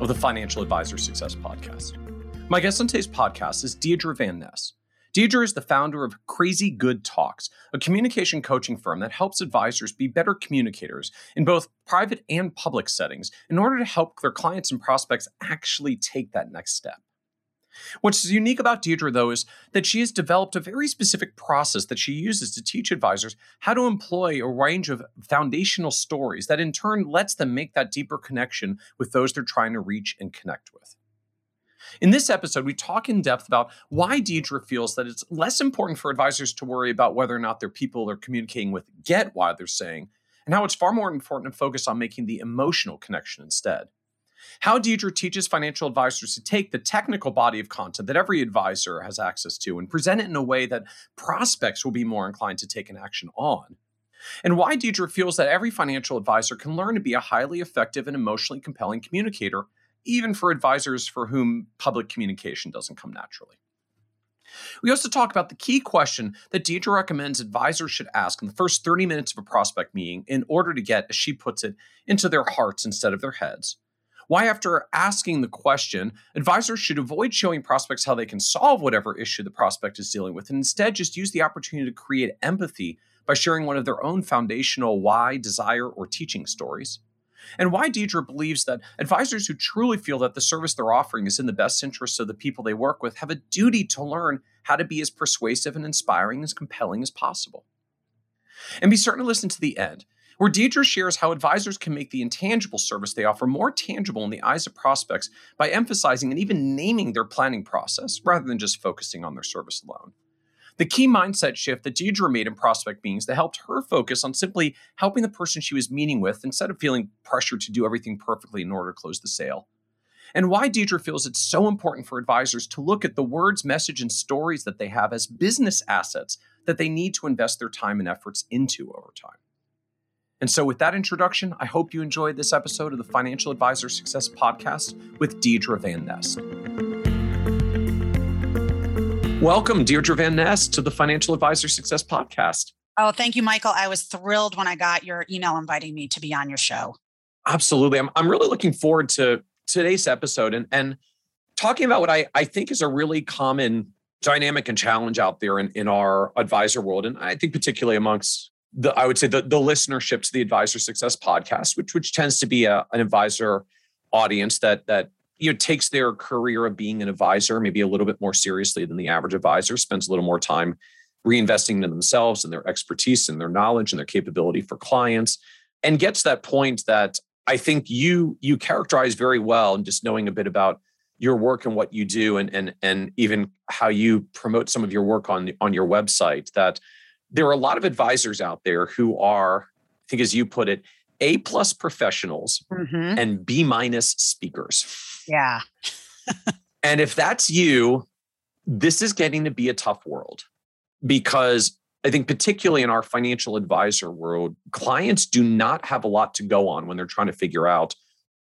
of the Financial Advisor Success Podcast. My guest on today's podcast is Deirdre Van Nest. Deirdre is the founder of Crazy Good Talks, a communication coaching firm that helps advisors be better communicators in both private and public settings in order to help their clients and prospects actually take that next step. What's unique about Deirdre, though, is that she has developed a very specific process that she uses to teach advisors how to employ a range of foundational stories that in turn lets them make that deeper connection with those they're trying to reach and connect with. In this episode, we talk in depth about why Deirdre feels that it's less important for advisors to worry about whether or not their people they're communicating with get why they're saying, and how it's far more important to focus on making the emotional connection instead. How Deirdre teaches financial advisors to take the technical body of content that every advisor has access to and present it in a way that prospects will be more inclined to take an action on. And why Deirdre feels that every financial advisor can learn to be a highly effective and emotionally compelling communicator, even for advisors for whom public communication doesn't come naturally. We also talk about the key question that Deirdre recommends advisors should ask in the first 30 minutes of a prospect meeting in order to get, as she puts it, into their hearts instead of their heads why, after asking the question, advisors should avoid showing prospects how they can solve whatever issue the prospect is dealing with and instead just use the opportunity to create empathy by sharing one of their own foundational why, desire, or teaching stories. And why Deirdre believes that advisors who truly feel that the service they're offering is in the best interest of the people they work with have a duty to learn how to be as persuasive and inspiring as compelling as possible. And be certain to listen to the end where Deirdre shares how advisors can make the intangible service they offer more tangible in the eyes of prospects by emphasizing and even naming their planning process rather than just focusing on their service alone. The key mindset shift that Deirdre made in prospect meetings that helped her focus on simply helping the person she was meeting with instead of feeling pressured to do everything perfectly in order to close the sale. And why Deirdre feels it's so important for advisors to look at the words, message, and stories that they have as business assets that they need to invest their time and efforts into over time. And so, with that introduction, I hope you enjoyed this episode of the Financial Advisor Success Podcast with Deirdre Van Nest. Welcome, Deirdre Van Nest, to the Financial Advisor Success Podcast. Oh, thank you, Michael. I was thrilled when I got your email inviting me to be on your show. Absolutely. I'm, I'm really looking forward to today's episode and, and talking about what I, I think is a really common dynamic and challenge out there in, in our advisor world. And I think particularly amongst the I would say the, the listenership to the Advisor Success podcast, which which tends to be a, an advisor audience that that you know takes their career of being an advisor maybe a little bit more seriously than the average advisor, spends a little more time reinvesting in themselves and their expertise and their knowledge and their capability for clients, and gets that point that I think you you characterize very well and just knowing a bit about your work and what you do and and and even how you promote some of your work on on your website that there are a lot of advisors out there who are, I think, as you put it, A plus professionals mm-hmm. and B minus speakers. Yeah. and if that's you, this is getting to be a tough world because I think, particularly in our financial advisor world, clients do not have a lot to go on when they're trying to figure out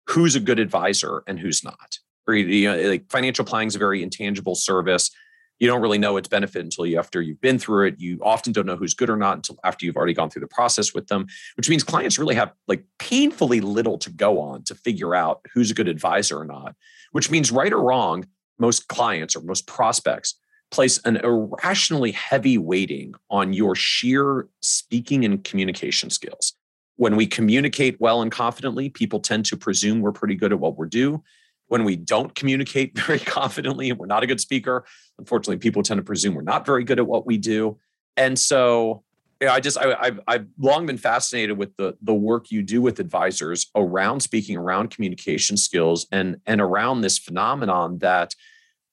who's a good advisor and who's not. Or, you know, like financial planning is a very intangible service you don't really know its benefit until you after you've been through it. You often don't know who's good or not until after you've already gone through the process with them which means clients really have like painfully little to go on to figure out who's a good advisor or not which means right or wrong most clients or most prospects place an irrationally heavy weighting on your sheer speaking and communication skills. When we communicate well and confidently people tend to presume we're pretty good at what we're do when we don't communicate very confidently and we're not a good speaker. Unfortunately people tend to presume we're not very good at what we do. And so I just I, have I've long been fascinated with the the work you do with advisors around speaking, around communication skills, and and around this phenomenon that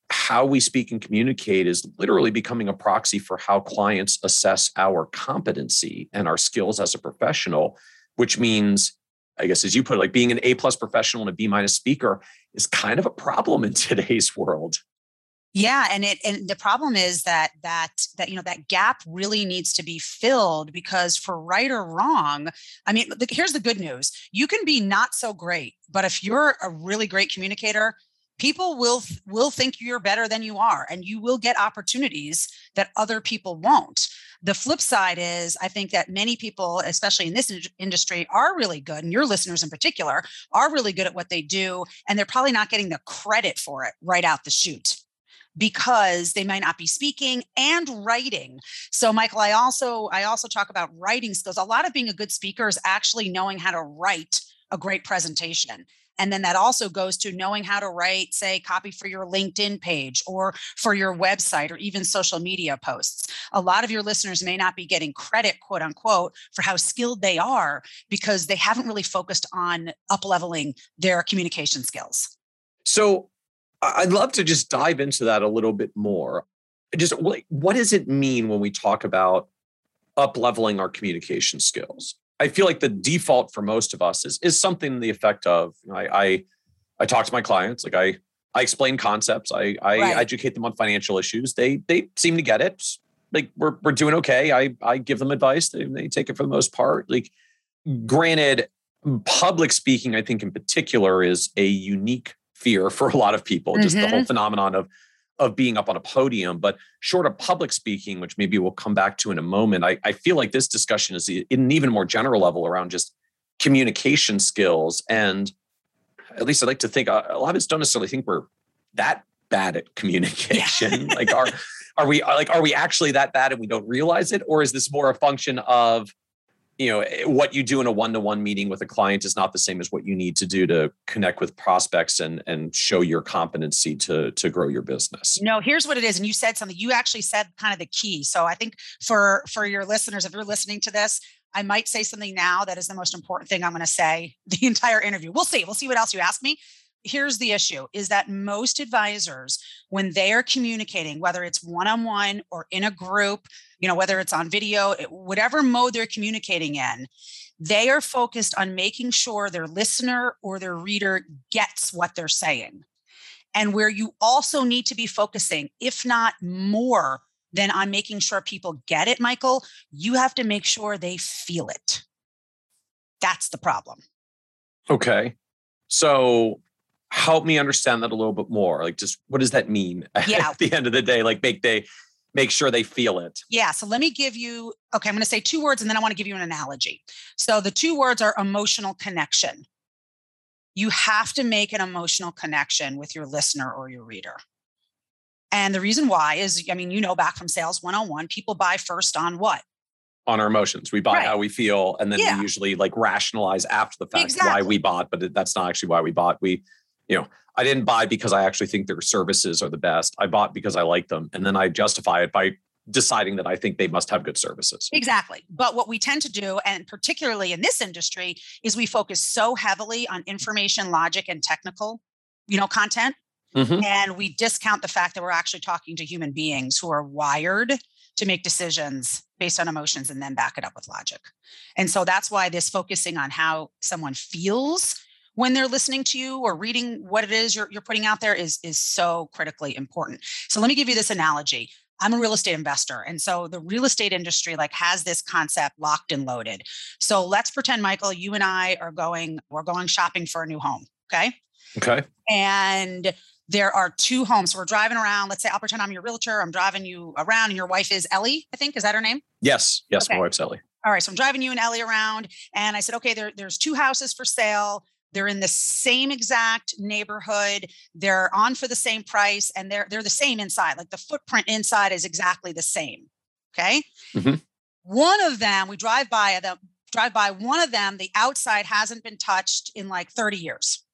how we speak and communicate is literally becoming a proxy for how clients assess our competency and our skills as a professional, which means I guess as you put it, like being an A plus professional and a B minus speaker is kind of a problem in today's world. Yeah, and it and the problem is that that that you know that gap really needs to be filled because for right or wrong, I mean, here's the good news: you can be not so great, but if you're a really great communicator, people will will think you're better than you are, and you will get opportunities that other people won't. The flip side is, I think that many people, especially in this industry, are really good, and your listeners in particular are really good at what they do, and they're probably not getting the credit for it right out the chute because they might not be speaking and writing. So Michael, I also I also talk about writing skills. A lot of being a good speaker is actually knowing how to write a great presentation. And then that also goes to knowing how to write, say, copy for your LinkedIn page or for your website or even social media posts. A lot of your listeners may not be getting credit, quote unquote, for how skilled they are because they haven't really focused on up leveling their communication skills. So I'd love to just dive into that a little bit more. Just what does it mean when we talk about up leveling our communication skills? I feel like the default for most of us is is something in the effect of I I, I talk to my clients like I I explain concepts I I right. educate them on financial issues they they seem to get it like we're we're doing okay I I give them advice they, they take it for the most part like granted public speaking I think in particular is a unique fear for a lot of people, mm-hmm. just the whole mm-hmm. phenomenon of of being up on a podium. But short of public speaking, which maybe we'll come back to in a moment, I, I feel like this discussion is in an even more general level around just communication skills. And at least I'd like to think uh, a lot of us don't necessarily think we're that bad at communication. like are are we like are we actually that bad and we don't realize it, or is this more a function of you know eh, what you do in a one-to-one meeting with a client is not the same as what you need to do to connect with prospects and and show your competency to to grow your business. No here's what it is and you said something you actually said kind of the key so i think for for your listeners if you're listening to this i might say something now that is the most important thing i'm going to say the entire interview. We'll see we'll see what else you ask me here's the issue is that most advisors when they are communicating whether it's one-on-one or in a group you know whether it's on video eh, whatever mode they're communicating in they are focused on making sure their listener or their reader gets what they're saying. And where you also need to be focusing if not more than on making sure people get it michael you have to make sure they feel it. That's the problem. Okay. So help me understand that a little bit more like just what does that mean yeah. at the end of the day like make they make sure they feel it yeah so let me give you okay i'm going to say two words and then i want to give you an analogy so the two words are emotional connection you have to make an emotional connection with your listener or your reader and the reason why is i mean you know back from sales 101 people buy first on what on our emotions. We buy right. how we feel, and then yeah. we usually like rationalize after the fact exactly. why we bought, but that's not actually why we bought. We you know, I didn't buy because I actually think their services are the best. I bought because I like them. And then I justify it by deciding that I think they must have good services. Exactly. But what we tend to do, and particularly in this industry, is we focus so heavily on information, logic, and technical, you know, content. Mm-hmm. And we discount the fact that we're actually talking to human beings who are wired to make decisions based on emotions and then back it up with logic. And so that's why this focusing on how someone feels when they're listening to you or reading what it is you're, you're putting out there is is so critically important so let me give you this analogy i'm a real estate investor and so the real estate industry like has this concept locked and loaded so let's pretend michael you and i are going we're going shopping for a new home okay okay and there are two homes. So we're driving around. Let's say I'll pretend I'm your realtor. I'm driving you around, and your wife is Ellie, I think. Is that her name? Yes. Yes, okay. my wife's Ellie. All right. So I'm driving you and Ellie around. And I said, okay, there, there's two houses for sale. They're in the same exact neighborhood. They're on for the same price and they're they're the same inside. Like the footprint inside is exactly the same. Okay? Mm-hmm. One of them, we drive by them drive by one of them, the outside hasn't been touched in like 30 years.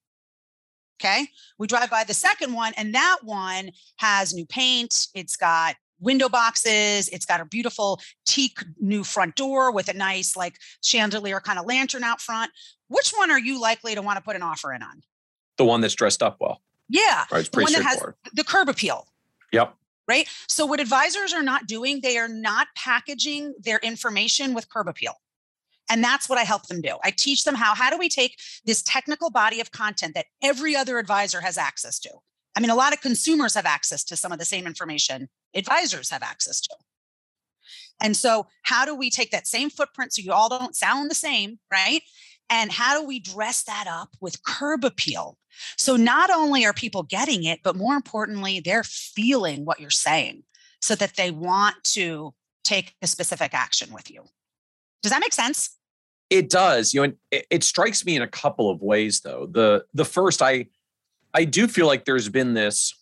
Okay. We drive by the second one, and that one has new paint. It's got window boxes. It's got a beautiful teak new front door with a nice, like, chandelier kind of lantern out front. Which one are you likely to want to put an offer in on? The one that's dressed up well. Yeah. Right, the one that has the curb appeal. Yep. Right. So, what advisors are not doing, they are not packaging their information with curb appeal. And that's what I help them do. I teach them how how do we take this technical body of content that every other advisor has access to. I mean, a lot of consumers have access to some of the same information advisors have access to. And so, how do we take that same footprint so you all don't sound the same, right? And how do we dress that up with curb appeal? So, not only are people getting it, but more importantly, they're feeling what you're saying so that they want to take a specific action with you. Does that make sense? It does. You know, it, it strikes me in a couple of ways though. The the first I I do feel like there's been this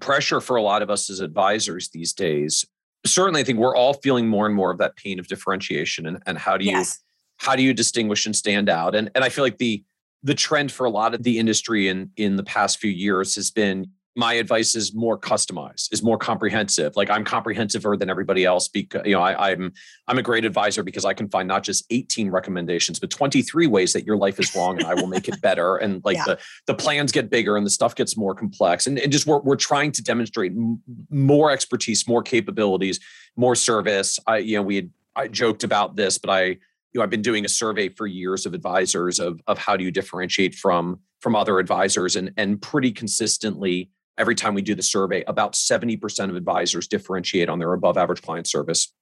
pressure for a lot of us as advisors these days. Certainly, I think we're all feeling more and more of that pain of differentiation and, and how do you yes. how do you distinguish and stand out? And and I feel like the the trend for a lot of the industry in in the past few years has been my advice is more customized, is more comprehensive. Like I'm comprehensiver than everybody else because you know I, am I'm, I'm a great advisor because I can find not just 18 recommendations, but 23 ways that your life is wrong and I will make it better. And like yeah. the the plans get bigger and the stuff gets more complex. And, and just we're we're trying to demonstrate m- more expertise, more capabilities, more service. I you know we had I joked about this, but I you know I've been doing a survey for years of advisors of of how do you differentiate from from other advisors and and pretty consistently every time we do the survey, about 70% of advisors differentiate on their above average client service.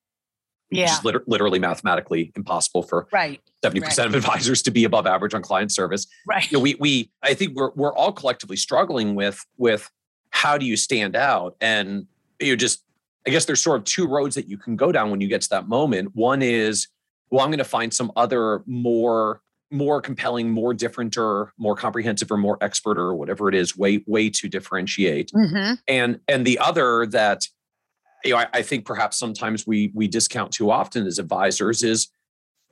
Yeah. Which is lit- literally mathematically impossible for right. 70% right. of advisors to be above average on client service. Right. You know, we we I think we're we're all collectively struggling with with how do you stand out? And you just I guess there's sort of two roads that you can go down when you get to that moment. One is, well, I'm going to find some other more more compelling, more different or more comprehensive or more expert or whatever it is, way, way to differentiate. Mm-hmm. And and the other that you know, I, I think perhaps sometimes we we discount too often as advisors is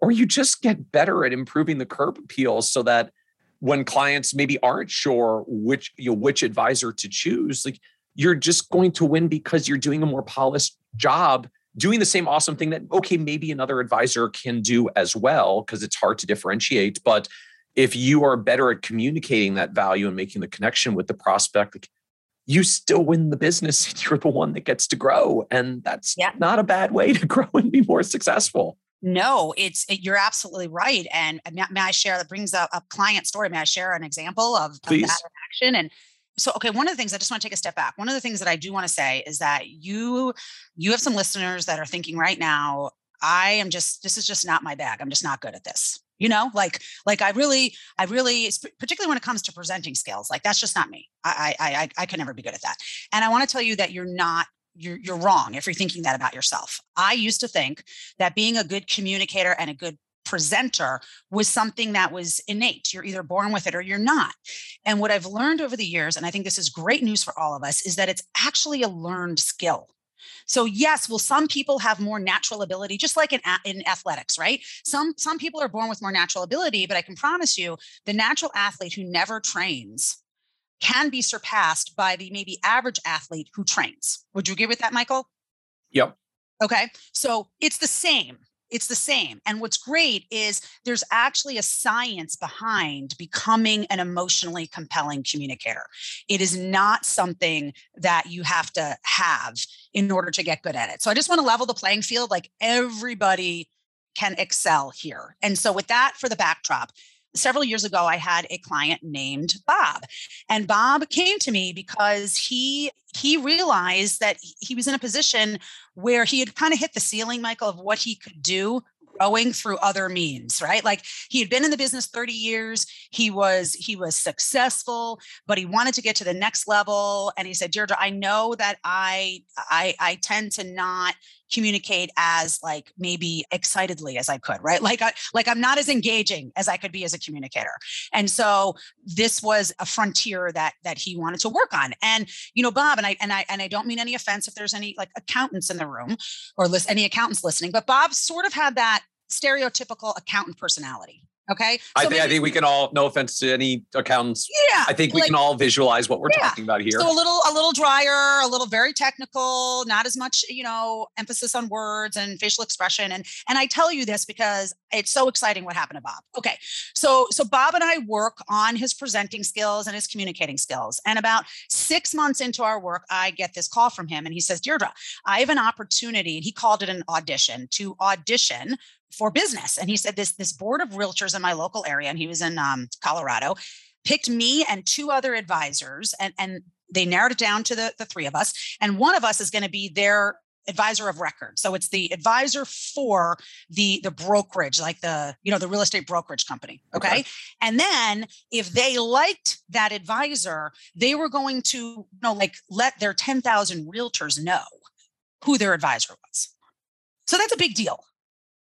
or you just get better at improving the curb appeals so that when clients maybe aren't sure which you know which advisor to choose, like you're just going to win because you're doing a more polished job doing the same awesome thing that okay maybe another advisor can do as well because it's hard to differentiate but if you are better at communicating that value and making the connection with the prospect you still win the business and you're the one that gets to grow and that's yeah. not a bad way to grow and be more successful. No it's you're absolutely right and uh, may i share that brings up a client story. May i share an example of, of that action? And so okay one of the things i just want to take a step back. One of the things that i do want to say is that you you have some listeners that are thinking right now i am just this is just not my bag. I'm just not good at this. You know like like i really i really particularly when it comes to presenting skills like that's just not me. I i i, I can never be good at that. And i want to tell you that you're not you're, you're wrong if you're thinking that about yourself. I used to think that being a good communicator and a good presenter was something that was innate. You're either born with it or you're not. And what I've learned over the years, and I think this is great news for all of us, is that it's actually a learned skill. So yes, will some people have more natural ability, just like in, in athletics, right? Some some people are born with more natural ability, but I can promise you, the natural athlete who never trains can be surpassed by the maybe average athlete who trains. Would you agree with that, Michael? Yep. Okay. So it's the same it's the same. And what's great is there's actually a science behind becoming an emotionally compelling communicator. It is not something that you have to have in order to get good at it. So I just want to level the playing field like everybody can excel here. And so with that for the backdrop, several years ago i had a client named bob and bob came to me because he he realized that he was in a position where he had kind of hit the ceiling michael of what he could do growing through other means right like he had been in the business 30 years he was he was successful but he wanted to get to the next level and he said deirdre i know that i i i tend to not communicate as like maybe excitedly as I could, right? Like I like I'm not as engaging as I could be as a communicator. And so this was a frontier that that he wanted to work on. And you know, Bob, and I and I and I don't mean any offense if there's any like accountants in the room or list any accountants listening, but Bob sort of had that stereotypical accountant personality Okay. So I think maybe, I think we can all, no offense to any accountants. Yeah. I think we like, can all visualize what we're yeah. talking about here. So a little, a little drier, a little very technical, not as much, you know, emphasis on words and facial expression. And and I tell you this because it's so exciting what happened to Bob. Okay. So so Bob and I work on his presenting skills and his communicating skills. And about six months into our work, I get this call from him and he says, Deirdre, I have an opportunity, and he called it an audition to audition for business. And he said this this board of realtors in my local area, and he was in um, Colorado, picked me and two other advisors, and and they narrowed it down to the, the three of us. And one of us is going to be their advisor of record. So it's the advisor for the the brokerage, like the you know the real estate brokerage company. Okay? okay. And then if they liked that advisor, they were going to you know like let their 10,000 realtors know who their advisor was. So that's a big deal.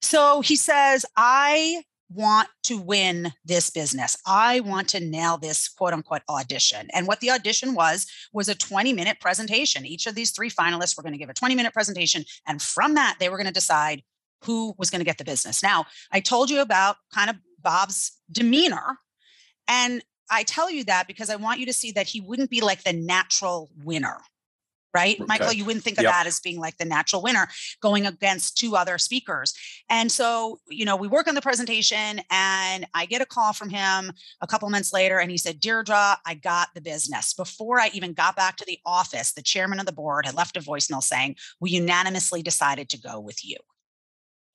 So he says, I want to win this business. I want to nail this quote unquote audition. And what the audition was, was a 20 minute presentation. Each of these three finalists were going to give a 20 minute presentation. And from that, they were going to decide who was going to get the business. Now, I told you about kind of Bob's demeanor. And I tell you that because I want you to see that he wouldn't be like the natural winner right? Okay. Michael, you wouldn't think of yep. that as being like the natural winner going against two other speakers. And so, you know, we work on the presentation and I get a call from him a couple months later and he said, Deirdre, I got the business. Before I even got back to the office, the chairman of the board had left a voicemail saying, We unanimously decided to go with you.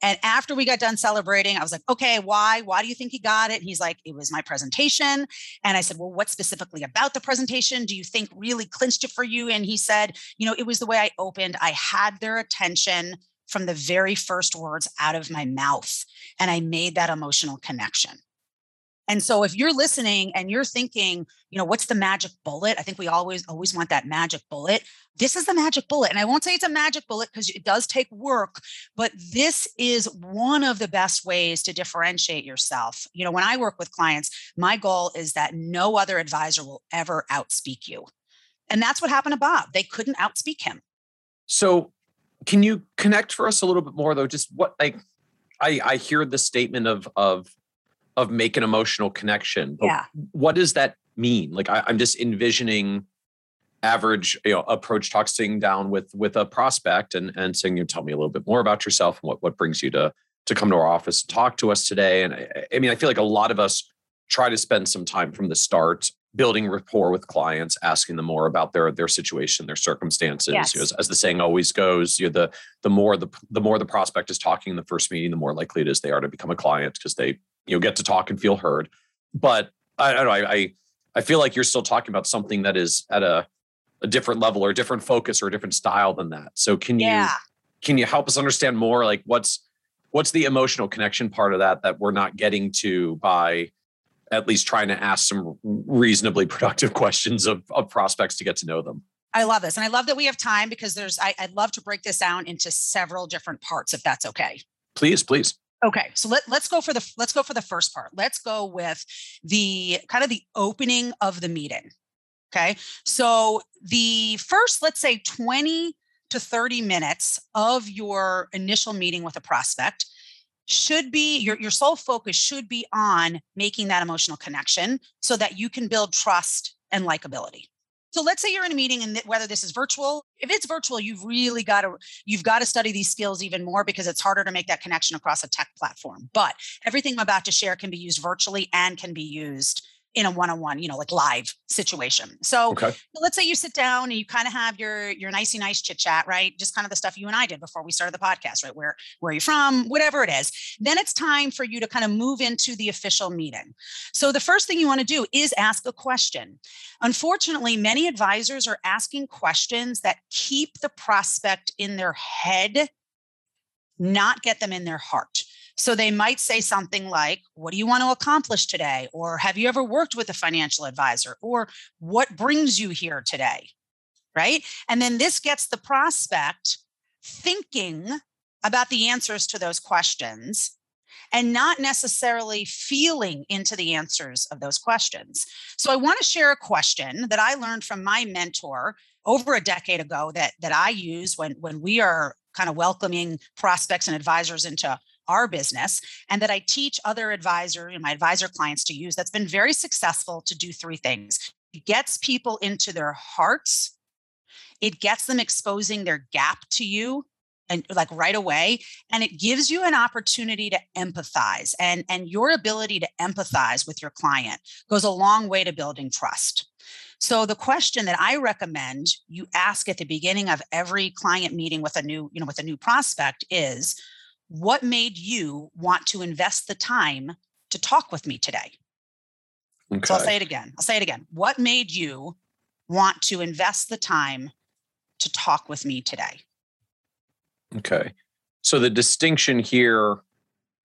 And after we got done celebrating, I was like, okay, why? Why do you think he got it? And he's like, it was my presentation. And I said, well, what specifically about the presentation do you think really clinched it for you? And he said, you know, it was the way I opened. I had their attention from the very first words out of my mouth. And I made that emotional connection. And so if you're listening and you're thinking, you know, what's the magic bullet? I think we always always want that magic bullet. This is the magic bullet. And I won't say it's a magic bullet because it does take work, but this is one of the best ways to differentiate yourself. You know, when I work with clients, my goal is that no other advisor will ever outspeak you. And that's what happened to Bob. They couldn't outspeak him. So, can you connect for us a little bit more though? Just what like I I hear the statement of of of make an emotional connection. Yeah. What does that mean? Like I, am just envisioning average you know approach talk sitting down with with a prospect and and saying you know, tell me a little bit more about yourself and what what brings you to to come to our office and talk to us today and I, I mean i feel like a lot of us try to spend some time from the start building rapport with clients asking them more about their their situation their circumstances yes. you know, as, as, the saying always goes you know, the the more the the more the prospect is talking in the first meeting the more likely it is they are to become a client because they you know get to talk and feel heard but i, I don't know I, I i feel like you're still talking about something that is at a a different level or a different focus or a different style than that so can you yeah. can you help us understand more like what's what's the emotional connection part of that that we're not getting to by at least trying to ask some reasonably productive questions of, of prospects to get to know them I love this. And I love that we have time because there's, I, would love to break this down into several different parts if that's okay. Please, please. Okay, so let, let's go for the let's go for the first part. Let's go with the kind of the opening of the meeting. Okay, so the first, let's say, 20 to 30 minutes of your initial meeting with a prospect should be your, your sole focus should be on making that emotional connection so that you can build trust and likability. So let's say you're in a meeting and whether this is virtual, if it's virtual, you've really got to you've got to study these skills even more because it's harder to make that connection across a tech platform. But everything I'm about to share can be used virtually and can be used in a one-on-one, you know, like live situation. So okay. let's say you sit down and you kind of have your your nicey nice chit chat, right? Just kind of the stuff you and I did before we started the podcast, right? Where where are you from, whatever it is. Then it's time for you to kind of move into the official meeting. So the first thing you want to do is ask a question. Unfortunately, many advisors are asking questions that keep the prospect in their head, not get them in their heart. So they might say something like, What do you want to accomplish today? Or have you ever worked with a financial advisor? Or what brings you here today? Right. And then this gets the prospect thinking about the answers to those questions and not necessarily feeling into the answers of those questions. So I want to share a question that I learned from my mentor over a decade ago that that I use when when we are kind of welcoming prospects and advisors into our business and that I teach other advisor and my advisor clients to use that's been very successful to do three things. It gets people into their hearts. It gets them exposing their gap to you and like right away and it gives you an opportunity to empathize and and your ability to empathize with your client goes a long way to building trust so the question that i recommend you ask at the beginning of every client meeting with a new you know with a new prospect is what made you want to invest the time to talk with me today? Okay. So I'll say it again. I'll say it again. What made you want to invest the time to talk with me today? Okay. So the distinction here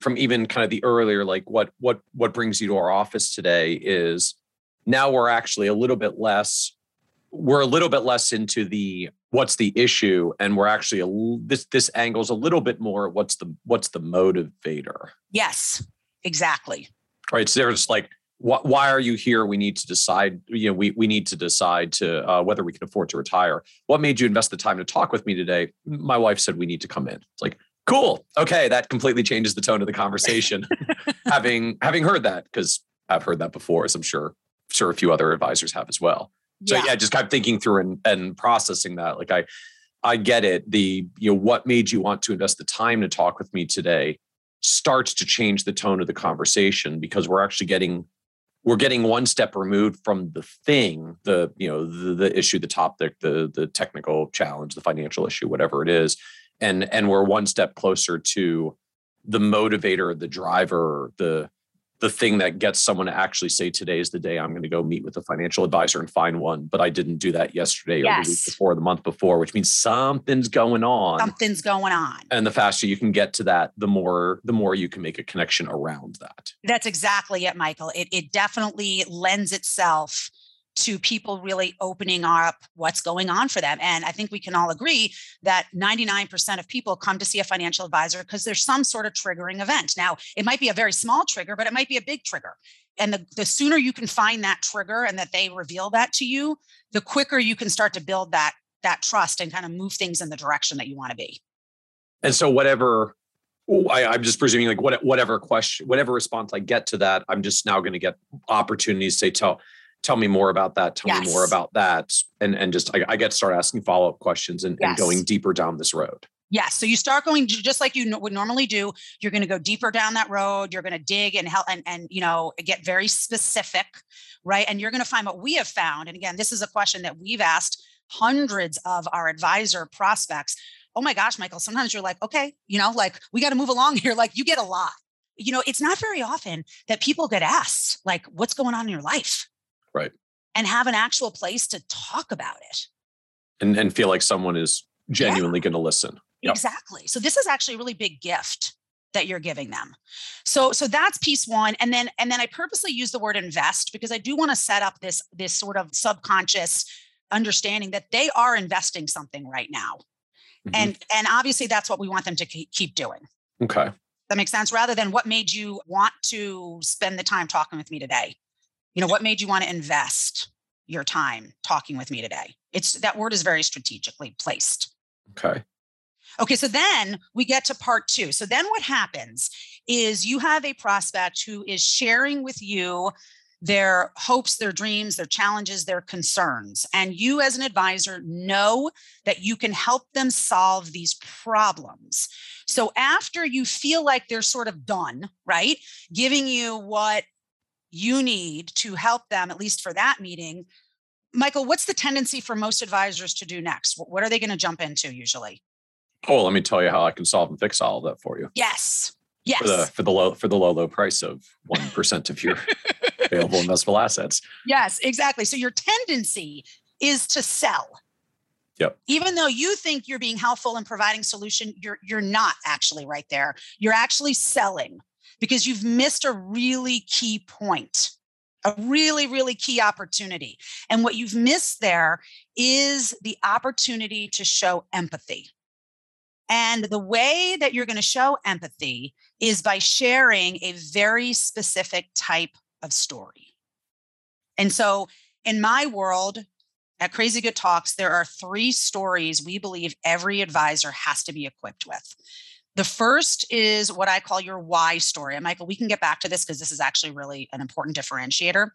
from even kind of the earlier like what what what brings you to our office today is now we're actually a little bit less we're a little bit less into the what's the issue? and we're actually a, this this angles a little bit more what's the what's the motivator. Yes exactly. Right so there's like wh- why are you here? We need to decide you know we, we need to decide to uh, whether we can afford to retire. What made you invest the time to talk with me today? My wife said we need to come in. It's like cool okay that completely changes the tone of the conversation. Having having heard that because i've heard that before as i'm sure sure a few other advisors have as well so yeah, yeah just kind of thinking through and, and processing that like i i get it. The you know what made you want to invest the time to talk with me today starts to change the tone of the conversation because we're actually getting we're getting one step removed from the thing the you know the, the issue the topic the the technical challenge the financial issue whatever it is. And and we're one step closer to the motivator the driver the the thing that gets someone to actually say today is the day I'm going to go meet with a financial advisor and find one, but I didn't do that yesterday yes. or the week before, the month before, which means something's going on. Something's going on. And the faster you can get to that, the more the more you can make a connection around that. That's exactly it, Michael. It it definitely lends itself to people really opening up what's going on for them. And I think we can all agree that 99% of people come to see a financial advisor because there's some sort of triggering event. Now, it might be a very small trigger, but it might be a big trigger. And the, the sooner you can find that trigger and that they reveal that to you, the quicker you can start to build that that trust and kind of move things in the direction that you want to be. And so whatever I, am just presuming like what, whatever question, whatever response I get to that, I'm just now going to get opportunities to tell, tell me more about that tell yes. me more about that and and just i, I get to start asking follow-up questions and, yes. and, going deeper down this road. Yes so you start going just like you would normally do you're going to go deeper down that road you're going to dig and help and, and you know get very specific right? And you're going to find what we have found and again this is a question that we've asked hundreds of our advisor prospects. Oh my gosh michael sometimes you're like okay you know like we got to move along here like you get a lot. You know it's not very often that people get asked like what's going on in your life Right. And have an actual place to talk about it. And and feel like someone is genuinely yeah. going to listen. Yep. Exactly. So this is actually a really big gift that you're giving them. So so that's piece 1 and then and then I purposely use the word invest because I do want to set up this this sort of subconscious understanding that they are investing something right now. Mm-hmm. And and obviously that's what we want them to keep doing. Okay. That makes sense rather than what made you want to spend the time talking with me today you know what made you want to invest your time talking with me today it's that word is very strategically placed okay okay so then we get to part two so then what happens is you have a prospect who is sharing with you their hopes, their dreams, their challenges, their concerns. And you, as an advisor, know that you can help them solve these problems. So, after you feel like they're sort of done, right, giving you what you need to help them, at least for that meeting. Michael, what's the tendency for most advisors to do next? What are they going to jump into usually? Oh, let me tell you how I can solve and fix all of that for you. Yes. Yes. For the for the low for the low low price of one percent of your available investable assets. Yes, exactly. So your tendency is to sell. Yep. Even though you think you're being helpful and providing solution, you're you're not actually right there. You're actually selling because you've missed a really key point, a really, really key opportunity. And what you've missed there is the opportunity to show empathy. And the way that you're going to show empathy is by sharing a very specific type of story. And so, in my world, at Crazy Good Talks, there are three stories we believe every advisor has to be equipped with. The first is what I call your why story. And Michael, we can get back to this because this is actually really an important differentiator.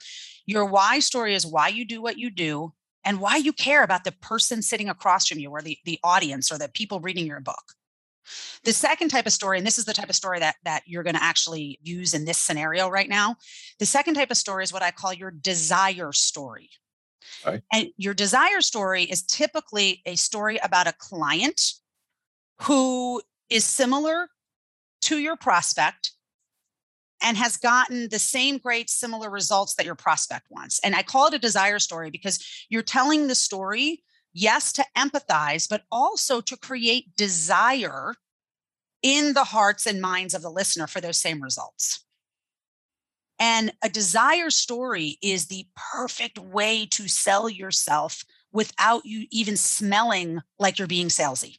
Your why story is why you do what you do and why you care about the person sitting across from you or the, the audience or the people reading your book. The second type of story, and this is the type of story that, that you're going to actually use in this scenario right now. The second type of story is what I call your desire story. Right. And your desire story is typically a story about a client who is similar to your prospect and has gotten the same great similar results that your prospect wants. And I call it a desire story because you're telling the story, yes, to empathize, but also to create desire in the hearts and minds of the listener for those same results. And a desire story is the perfect way to sell yourself without you even smelling like you're being salesy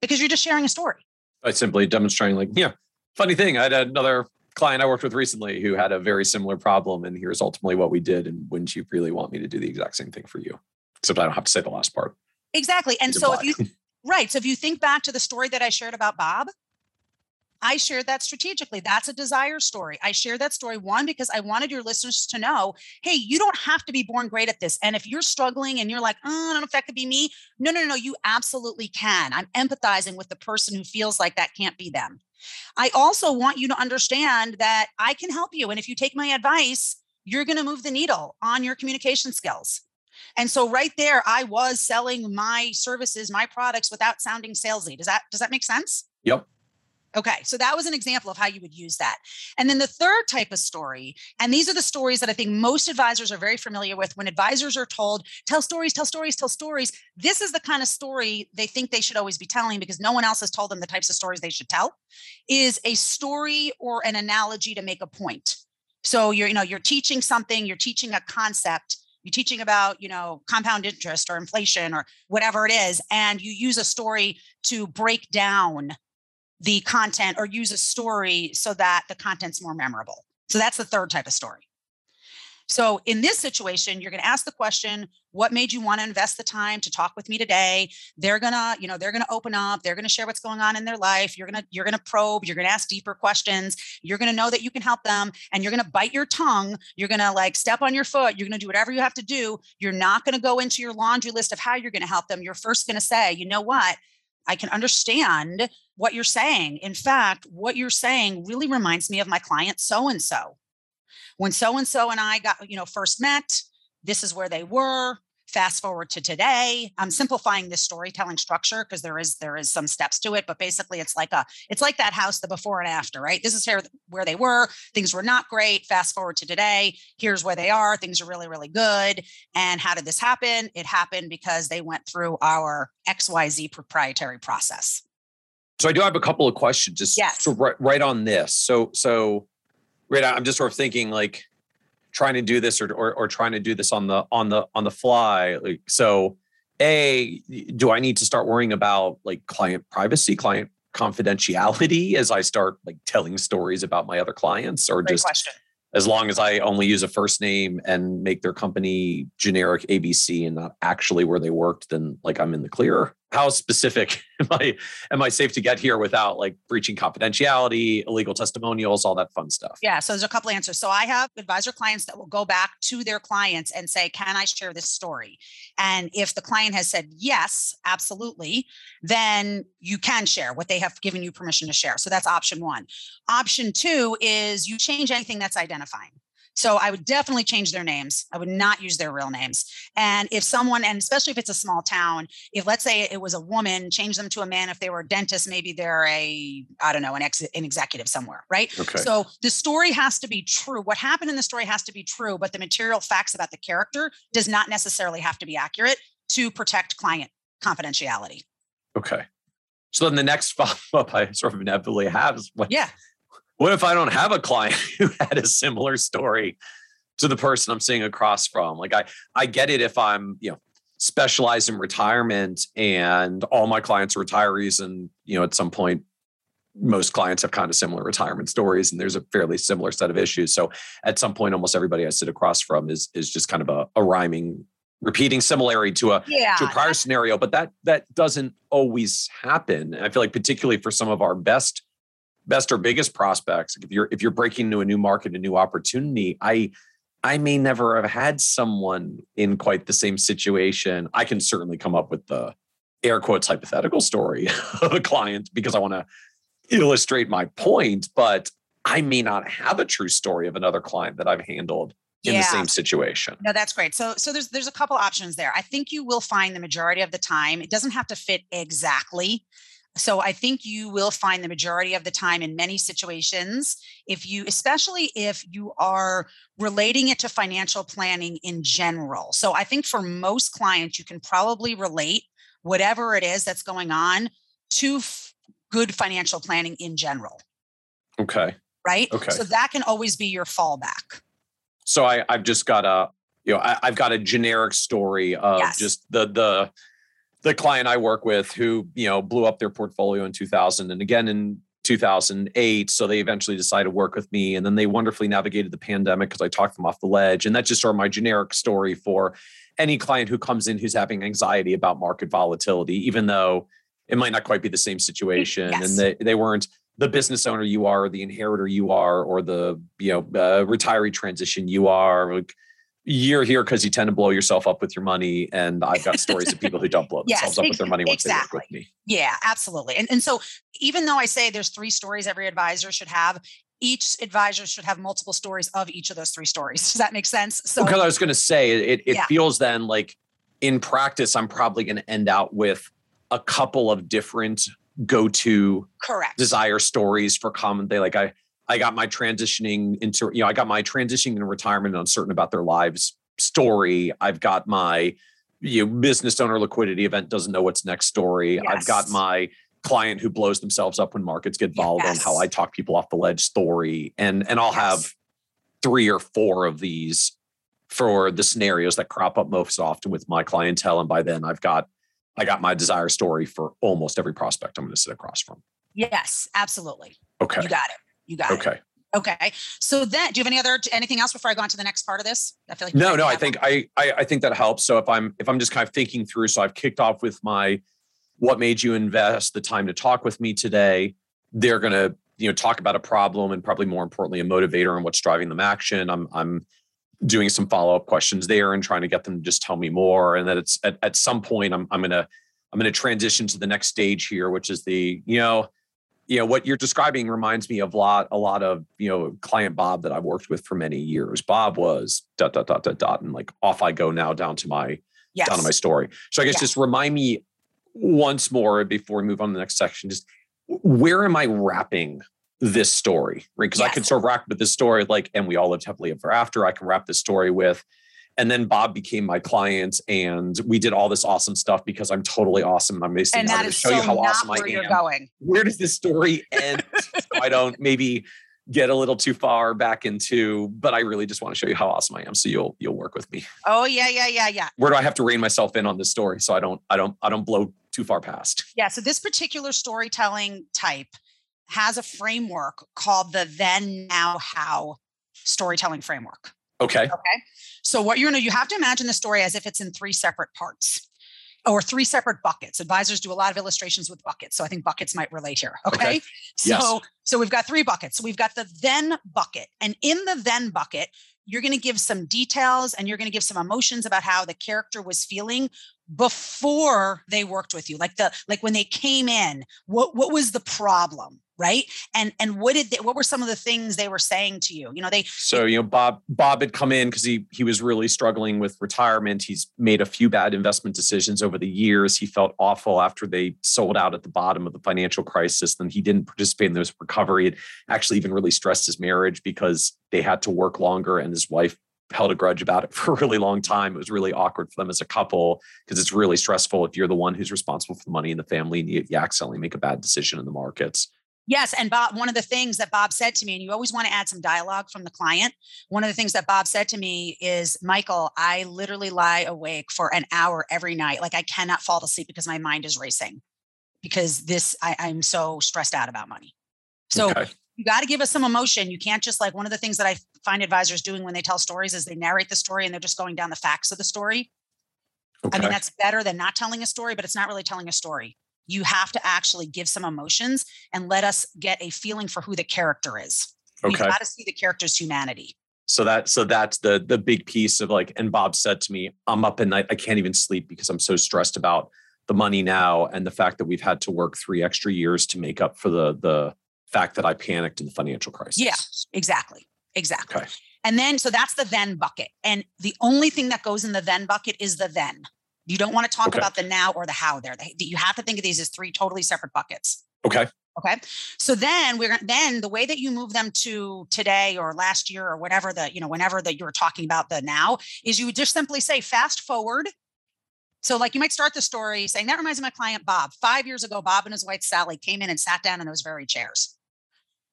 because you're just sharing a story. By simply demonstrating, like, yeah, funny thing, I had another client I worked with recently who had a very similar problem, and here's ultimately what we did. And wouldn't you really want me to do the exact same thing for you? Except I don't have to say the last part. Exactly. And so if you right, so if you think back to the story that I shared about Bob, I shared that strategically. That's a desire story. I share that story one because I wanted your listeners to know, hey, you don't have to be born great at this. And if you're struggling and you're like, oh, I don't know if that could be me. No, no, no, you absolutely can. I'm empathizing with the person who feels like that can't be them. I also want you to understand that I can help you. And if you take my advice, you're going to move the needle on your communication skills. And so right there, I was selling my services, my products without sounding salesy. Does that does that make sense? Yep. Okay, so that was an example of how you would use that. And then the third type of story, and these are the stories that I think most advisors are very familiar with. When advisors are told, tell stories, tell stories, tell stories, this is the kind of story they think they should always be telling because no one else has told them the types of stories they should tell, is a story or an analogy to make a point. So you're, you know, you're teaching something, you're teaching a concept, you're teaching about, you know, compound interest or inflation or whatever it is, and you use a story to break down the content or use a story so that the content's more memorable. So that's the third type of story. So in this situation, you're going to ask the question, what made you want to invest the time to talk with me today? They're going to, you know, they're going to open up, they're going to share what's going on in their life. You're going to you're going to probe, you're going to ask deeper questions. You're going to know that you can help them and you're going to bite your tongue. You're going to like step on your foot. You're going to do whatever you have to do. You're not going to go into your laundry list of how you're going to help them. You're first going to say, "You know what? I can understand what you're saying. In fact, what you're saying really reminds me of my client so and so. When so and so and I got, you know, first met, this is where they were fast forward to today i'm simplifying this storytelling structure because there is there is some steps to it but basically it's like a it's like that house the before and after right? This is here where they were things were not great fast forward to today here's where they are things are really really good and how did this happen? It happened because they went through our xyz proprietary process. So i do have a couple of questions just yes. right, right on this. So so right i'm just sort of thinking like trying to do this or, or, or trying to do this on the on the on the fly like so a do i need to start worrying about like client privacy client confidentiality as i start like telling stories about my other clients or Great just question as long as I only use a first name and make their company generic ABC and not actually where they worked, then like I'm in the clear. How specific am I am I safe to get here without like breaching confidentiality, illegal testimonials, all that fun stuff? Yeah. So there's a couple answers. So I have advisor clients that will go back to their clients and say, Can I share this story? And if the client has said yes, absolutely, then you can share what they have given you permission to share. So that's option one. Option two is you change anything that's identifying. So I would definitely change their names. I would not use their real names. And if someone, and especially if it's a small town, if let's say it was a woman, change them to a man. If they were a dentist, maybe they're a, I don't know, an, ex, an executive somewhere, right? Okay. So the story has to be true. What happened in the story has to be true, but the material facts about the character does not necessarily have to be accurate to protect client confidentiality. Okay. So then the next follow up I sort of inevitably have is what, Yeah. What if I don't have a client who had a similar story to the person I'm seeing across from? Like I I get it if I'm, you know, specialized in retirement and all my clients are retirees and, you know, at some point most clients have kind of similar retirement stories and there's a fairly similar set of issues. So at some point almost everybody I sit across from is is just kind of a, a rhyming repeating similarity to a Yeah. to a prior scenario, but that that doesn't always happen. And I feel like particularly for some of our best best or biggest prospects, if you're if you're breaking into a new market, a new opportunity, I I may never have had someone in quite the same situation. I can certainly come up with the air quotes hypothetical story of a client because I want to illustrate my point, but I may not have a true story of another client that I've handled in the same situation. No, that's great. So so there's there's a couple options there. I think you will find the majority of the time it doesn't have to fit exactly. So I think you will find the majority of the time in many situations, if you, especially if you are relating it to financial planning in general. So I think for most clients, you can probably relate whatever it is that's going on to f- good financial planning in general. Okay. Right. Okay. So that can always be your fallback. So I, I've just got a, you know, I, have got a generic story of yes. just the the the client I work with who, you know, blew up their portfolio in 2000 and again in 2008. So they eventually decided to work with me. And then they wonderfully navigated the pandemic because I talked them off the ledge. And that's just sort of my generic story for any client who comes in who's having anxiety about market volatility, even though it might not quite be the same situation. Yes. And they, they weren't the business owner you are, or the inheritor you are, or the, you know, uh, retiree transition you are. Like, you're here because you tend to blow yourself up with your money. And I've got stories of people who don't blow themselves yes, up with their money once exactly. they work with me. Yeah, absolutely. And, and so even though I say there's three stories every advisor should have, each advisor should have multiple stories of each of those three stories. Does that make sense? So because I was going to say it, it yeah. feels then like in practice, I'm probably going to end out with a couple of different go-to correct desire stories for common they like I I got my transitioning into, you know, I got my transitioning into retirement and uncertain about their lives story. I've got my you know, business owner liquidity event doesn't know what's next story. Yes. I've got my client who blows themselves up when markets get volatile yes. and how I talk people off the ledge story. And and I'll yes. have three or four of these for the scenarios that crop up most often with my clientele. And by then I've got I got my desire story for almost every prospect I'm going to sit across from. Yes, absolutely. Okay. You got it. You got okay. it. Okay. Okay. So then, do you have any other anything else before I go on to the next part of this? I feel like no, no. I think I, I I think that helps. So if I'm if I'm just kind of thinking through, so I've kicked off with my what made you invest the time to talk with me today. They're gonna you know talk about a problem and probably more importantly a motivator and what's driving them action. I'm I'm doing some follow up questions there and trying to get them to just tell me more. And that it's at, at some point I'm I'm gonna I'm gonna transition to the next stage here, which is the you know you know what you're describing reminds me of a lot a lot of you know client bob that i've worked with for many years. Bob was dot dot dot dot dot and like off i go now down to my yes. down to my story. So i guess just remind me once more before we move on to the next section just where am i wrapping this story right? Because yes. i could sort of wrap with this story like and we all lived happily ever after. I can wrap this story with and then Bob became my client, and we did all this awesome stuff because I'm totally awesome. I'm amazing. And that to show so you how awesome I am. Going. Where does this story end? so I don't maybe get a little too far back into, but I really just want to show you how awesome I am. So you'll you'll work with me. Oh yeah, yeah, yeah, yeah. Where do I have to rein myself in on this story so I don't I don't I don't blow too far past? Yeah. So this particular storytelling type has a framework called the then now how storytelling framework. Okay. Okay. So what you're going to you have to imagine the story as if it's in three separate parts or three separate buckets. Advisors do a lot of illustrations with buckets. So I think buckets might relate here. Okay. okay. So yes. so we've got three buckets. So we've got the then bucket. And in the then bucket, you're going to give some details and you're going to give some emotions about how the character was feeling before they worked with you. Like the like when they came in, what what was the problem? Right? And and what did they, what were some of the things they were saying to you? You know they so you know bob bob had come in because he he was really struggling with retirement. He's made a few bad investment decisions over the years. He felt awful after they sold out at the bottom of the financial crisis and he didn't participate in this recovery. It actually even really stressed his marriage because they had to work longer and his wife held a grudge about it for a really long time. It was really awkward for them as a couple because it's really stressful if you're the one who's responsible for the money in the family and you, you accidentally make a bad decision in the markets. Yes. And Bob, one of the things that Bob said to me, and you always want to add some dialogue from the client. One of the things that Bob said to me is, Michael, I literally lie awake for an hour every night. Like I cannot fall asleep because my mind is racing because this, I, am so stressed out about money. So okay. you got to give us some emotion. You can't just like one of the things that I find advisors doing when they tell stories is they narrate the story and they're just going down the facts of the story. Okay. I mean, that's better than not telling a story, but it's not really telling a story you have to actually give some emotions and let us get a feeling for who the character is. Okay. You've got to see the character's humanity. So that so that's the the big piece of like, and Bob said to me, I'm up at night, I can't even sleep because I'm so stressed about the money now and the fact that we've had to work three extra years to make up for the the fact that I panicked in the financial crisis. Yeah, exactly. Exactly. Okay. And then so that's the then bucket. And the only thing that goes in the then bucket is the then You don't want to talk Okay. about the now or the how there. You have to think of these as three totally separate buckets. Okay. Okay. So then we're then the way that you move them to today or last year or whatever the, you know, whenever that you're talking about the now is you would just simply say fast forward. So like you might start the story saying that reminds me of my client Bob. Five years ago, Bob and his wife Sally came in and sat down in those very chairs.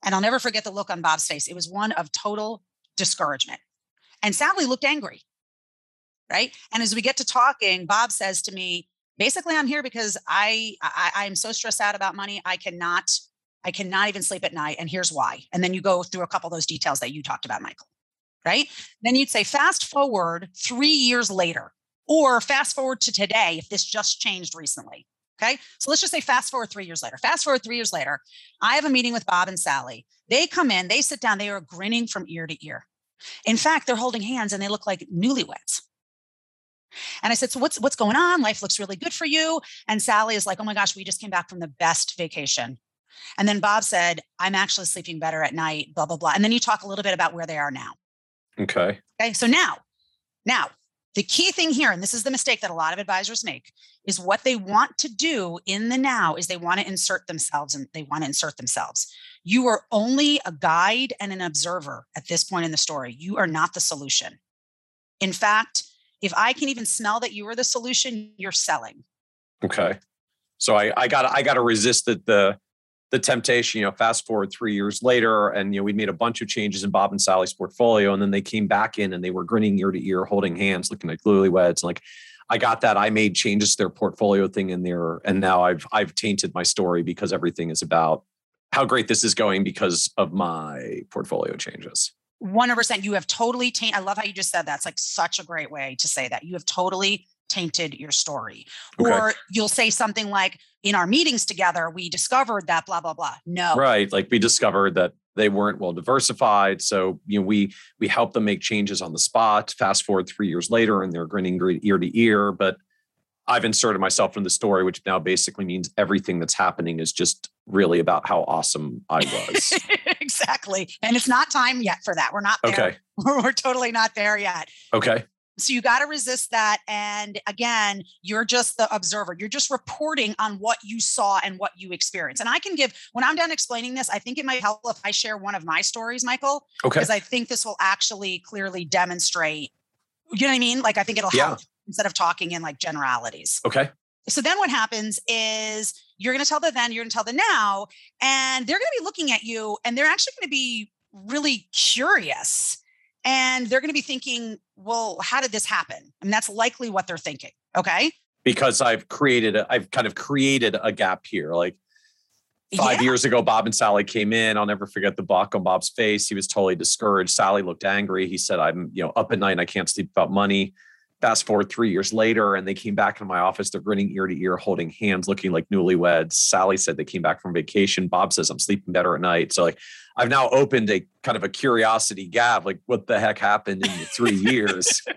And I'll never forget the look on Bob's face. It was one of total discouragement. And Sally looked angry. Right. And as we get to talking, Bob says to me, basically i'm here because i i i'm so stressed out about money i cannot i cannot even sleep at night and here's why. And then you go through a couple of those details that you talked about michael right? Then you'd say fast forward three years later or fast forward to today if this just changed recently okay? So let's just say fast forward three years later. Fast forward three years later i have a meeting with bob and sally. They come in they sit down they are grinning from ear to ear. In fact they're holding hands and they look like newlyweds and I said, So what's what's going on? Life looks really good for you. And Sally is like, Oh my gosh, we just came back from the best vacation. And then Bob said, I'm actually sleeping better at night, blah, blah, blah. And then you talk a little bit about where they are now. Okay. Okay. So now, now the key thing here, and this is the mistake that a lot of advisors make, is what they want to do in the now is they want to insert themselves and they want to insert themselves. You are only a guide and an observer at this point in the story. You are not the solution. In fact, if I can even smell that you are the solution, you're selling. Okay. So I I got I got to resist the, the the temptation. You know, fast forward three years later, and you know we made a bunch of changes in Bob and Sally's portfolio, and then they came back in and they were grinning ear to ear, holding hands, looking like newlyweds. Like I got that. I made changes to their portfolio thing in there, and now I've I've tainted my story because everything is about how great this is going because of my portfolio changes. 100% you have totally tainted. I love how you just said that. It's like such a great way to say that. You have totally tainted your story. Okay. Or you'll say something like, in our meetings together, we discovered that blah, blah, blah. No. Right. Like we discovered that they weren't well diversified. So, you know, we we helped them make changes on the spot. Fast forward three years later and they're grinning ear to ear. But I've inserted myself in the story, which now basically means everything that's happening is just really about how awesome I was. exactly. And it's not time yet for that. We're not there. okay. We're totally not there yet. Okay. So you got to resist that. And again, you're just the observer. You're just reporting on what you saw and what you experienced. And I can give, when I'm done explaining this, I think it might help if I share one of my stories, Michael, Okay. because I think this will actually clearly demonstrate, you know what I mean? Like, I think it'll Yeah. help instead of talking in like generalities. Okay. So then what happens is you're going to tell the then, you're going to tell the now, and they're going to be looking at you and they're actually going to be really curious. And they're going to be thinking, well, how did this happen? I mean, that's likely what they're thinking. Okay. Because I've created a, I've kind of created a gap here. Like five Yeah. years ago, Bob and Sally came in. I'll never forget the buck on Bob's face. He was totally discouraged. Sally looked angry. He said, I'm, you know, up at night and I can't sleep about money. Fast forward three years later, and they came back into my office. They're grinning ear to ear, holding hands, looking like newlyweds. Sally said they came back from vacation. Bob says, I'm sleeping better at night. So, like, I've now opened a kind of a curiosity gap. Like, what the heck happened in three years?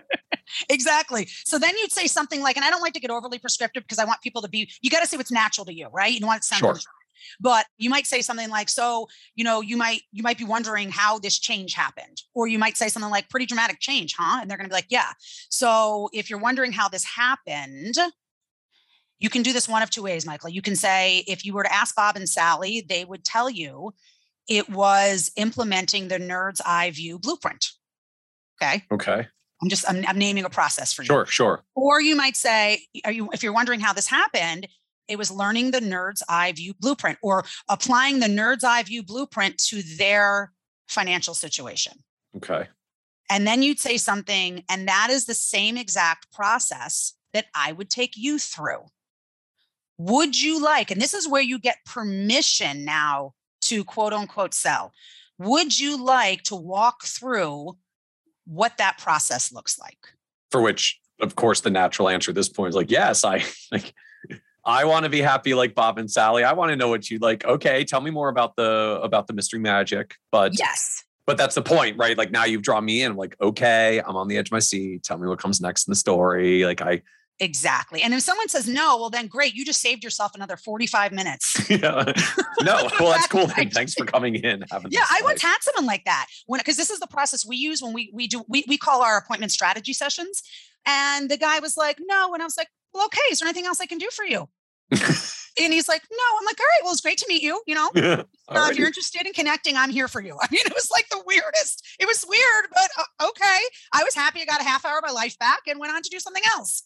Exactly. So then you'd say something like, and I don't like to get overly prescriptive because I want people to be, you got to say what's natural to you, right? You don't want it to sound Sure. But you might say something like so you know you might you might be wondering how this change happened or you might say something like pretty dramatic change huh and they're going to be like yeah so if you're wondering how this happened you can do this one of two ways michael you can say if you were to ask bob and sally they would tell you it was implementing the nerd's eye view blueprint okay Okay. i'm just i'm, I'm naming a process for you Sure. Sure. or you might say, are you if you're wondering how this happened, it was learning the nerd's eye view blueprint or applying the nerd's eye view blueprint to their financial situation. Okay. And then you'd say something, and that is the same exact process that I would take you through. Would you like, and this is where you get permission now to quote unquote sell. Would you like to walk through what that process looks like? for which of course the natural answer at this point is like yes i like i want to be happy like bob and sally i want to know what you like okay tell me more about the about the mystery magic but Yes. but that's the point right like now you've drawn me in I'm like okay i'm on the edge of my seat tell me what comes next in the story like i Exactly. And if someone says no, well, then great. You just saved yourself another 45 minutes. yeah no well that's cool then thanks for coming in Yeah, I once had someone like that when because this is the process we use when we we do we we call our appointment strategy sessions. And the guy was like, no. And I was like, well, okay, is there anything else I can do for you? and he's like, no. I'm like, all right, well, it's great to meet you. You know, uh, if you're interested in connecting, I'm here for you. I mean, it was like the weirdest. It was weird, but uh, okay. I was happy I got a half hour of my life back and went on to do something else.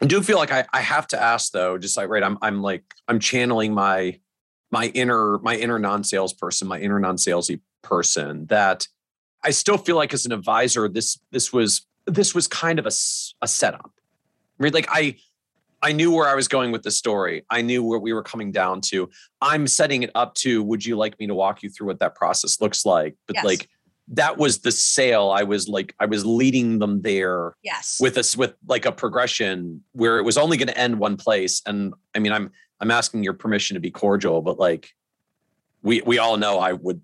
I do feel like I, I have to ask though, just like right, I'm I'm like I'm channeling my my inner my inner non-salesperson, my inner non-salesy person that I still feel like as an advisor, this this was this was kind of a, a setup. Right? Like I I knew where I was going with the story. I knew where we were coming down to. I'm setting it up to would you like me to walk you through what that process looks like? But yes. like that was the sale. I was like I was leading them there. Yes. With us with like a progression where it was only going to end one place. And I mean, I'm I'm asking your permission to be cordial, but like we we all know I would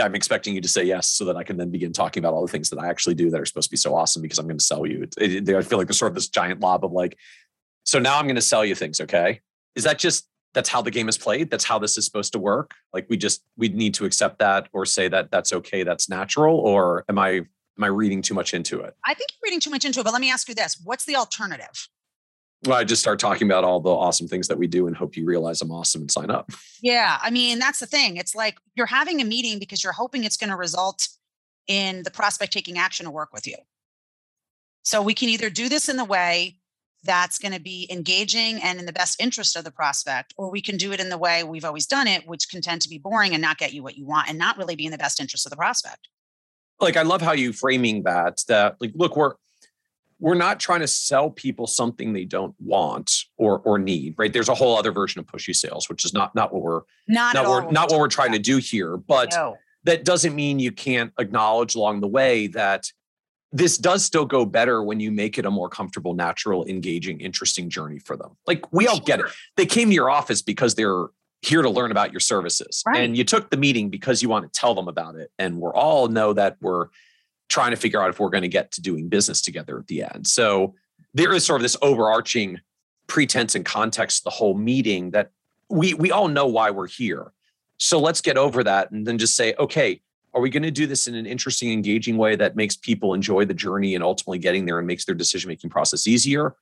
I'm expecting you to say yes so that I can then begin talking about all the things that I actually do that are supposed to be so awesome because I'm going to sell you. It, it, I feel like there's sort of this giant lob of like, so now I'm going to sell you things. Okay. Is that just, that's how the game is played? That's how this is supposed to work? Like we just, we need to accept that or say that that's okay. That's natural. Or am I, am I reading too much into it? I think you're reading too much into it, but let me ask you this. What's the alternative? Well, I just start talking about all the awesome things that we do and hope you realize I'm awesome and sign up. Yeah. I mean, that's the thing. It's like you're having a meeting because you're hoping it's going to result in the prospect taking action to work with you. So we can either do this in the way that's going to be engaging and in the best interest of the prospect, or we can do it in the way we've always done it, which can tend to be boring and not get you what you want and not really be in the best interest of the prospect. Like I love how you framing that. That like, look, we're we're not trying to sell people something they don't want or or need right? There's a whole other version of pushy sales which is not not what we're not not, what, not what we're trying to do here but no. that doesn't mean you can't acknowledge along the way that this does still go better when you make it a more comfortable natural engaging interesting journey for them. Like we all get it. They came to your office because they're here to learn about your services right. and you took the meeting because you want to tell them about it and we're all know that we're trying to figure out if we're going to get to doing business together at the end. So there is sort of this overarching pretense and context the whole meeting that we we all know why we're here. So let's get over that and then just say, okay, are we going to do this in an interesting, engaging way that makes people enjoy the journey and ultimately getting there and makes their decision making process easier?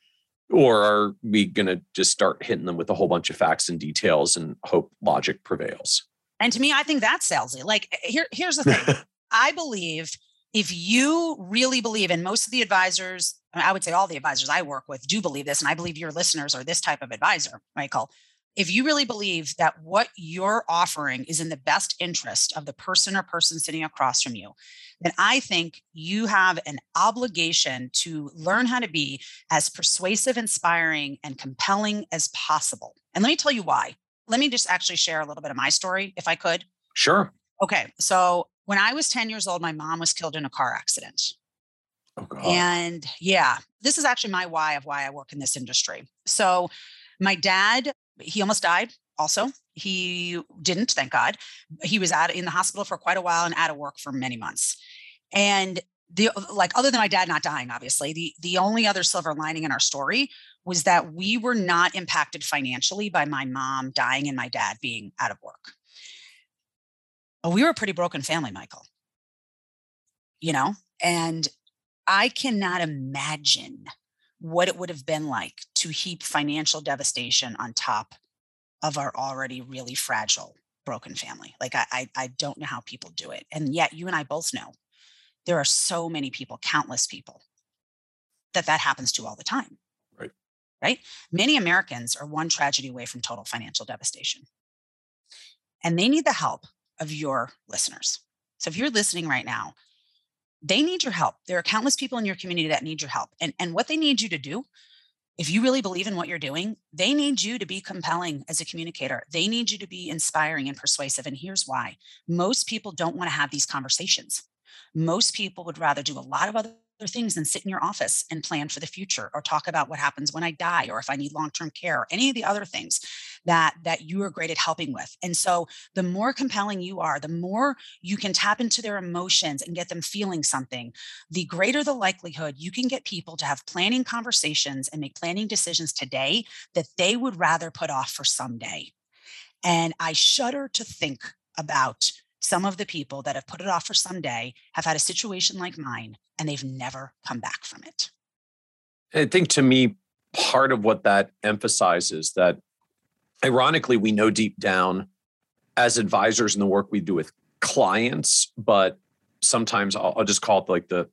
Or are we going to just start hitting them with a whole bunch of facts and details and hope logic prevails? And to me, I think that's salesy. Like eh, eh, here, here's the thing. I believe if you really believe, and most of the advisors, I would say all the advisors I work with do believe this, and I believe your listeners are this type of advisor, Michael. If you really believe that what you're offering is in the best interest of the person or person sitting across from you, then I think you have an obligation to learn how to be as persuasive, inspiring, and compelling as possible. And let me tell you why. Let me just actually share a little bit of my story, if I could. Sure. Okay. So when I was 10 years old, my mom was killed in a car accident. Oh, God. And yeah, this is actually my why of why I work in this industry. So my dad, he almost died also. He didn't, thank God. He was out in the hospital for quite a while and out of work for many months. And the like other than my dad not dying obviously the the only other silver lining in our story was that we were not impacted financially by my mom dying and my dad being out of work we were a pretty broken family, Michael. You know, and I cannot imagine what it would have been like to heap financial devastation on top of our already really fragile broken family. Like I, I, I don't know how people do it. And yet you and I both know there are so many people, countless people that that happens to all the time. Right. Right. Many Americans are one tragedy away from total financial devastation. And they need the help of your listeners. So if you're listening right now, they need your help. There are countless people in your community that need your help. And, and what they need you to do, if you really believe in what you're doing, they need you to be compelling as a communicator. They need you to be inspiring and persuasive. And here's why most people don't want to have these conversations. Most people would rather do a lot of other things than sit in your office and plan for the future or talk about what happens when I die or if I need long-term care or any of the other things that that you are great at helping with. And so the more compelling you are, the more you can tap into their emotions and get them feeling something, the greater the likelihood you can get people to have planning conversations and make planning decisions today that they would rather put off for someday. And I shudder to think about some of the people that have put it off for some day have had a situation like mine and they've never come back from it. I think to me, part of what that emphasizes that ironically we know deep down as advisors in the work we do with clients but sometimes I'll, I'll just call it like the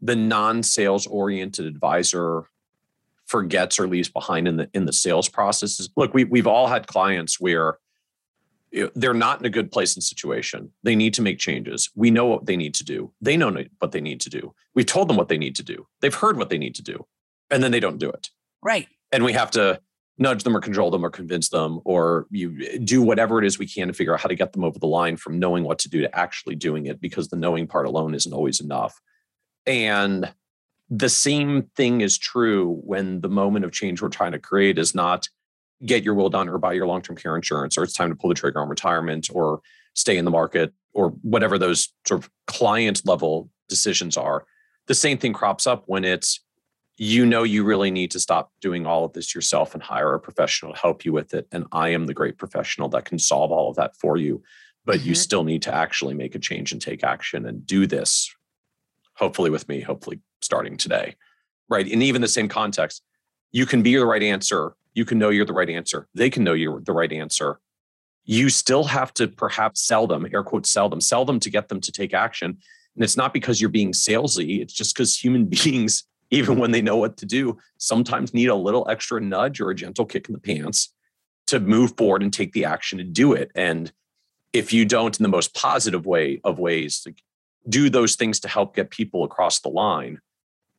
the non-sales oriented advisor forgets or leaves behind in the in the sales processes look we, we've all had clients where they're not in a good place and situation. They need to make changes. We know what they need to do. They know what they need to do. We've told them what they need to do. They've heard what they need to do and then they don't do it. Right. And we have to nudge them or control them or convince them or you do whatever it is we can to figure out how to get them over the line from knowing what to do to actually doing it because the knowing part alone isn't always enough. And the same thing is true when the moment of change we're trying to create is not get your will done or buy your long-term care insurance or it's time to pull the trigger on retirement or stay in the market or whatever those sort of client level decisions are the same thing crops up when it's you know you really need to stop doing all of this yourself and hire a professional to help you with it and i am the great professional that can solve all of that for you but mm-hmm. you still need to actually make a change and take action and do this hopefully with me hopefully starting today right in even the same context you can be the right answer you can know you're the right answer. They can know you're the right answer. You still have to perhaps sell them air quote sell them sell them to get them to take action. And it's not because you're being salesy. It's just because human beings even when they know what to do, sometimes need a little extra nudge or a gentle kick in the pants to move forward and take the action to do it. And if you don't, in the most positive way of ways, like, do those things to help get people across the line,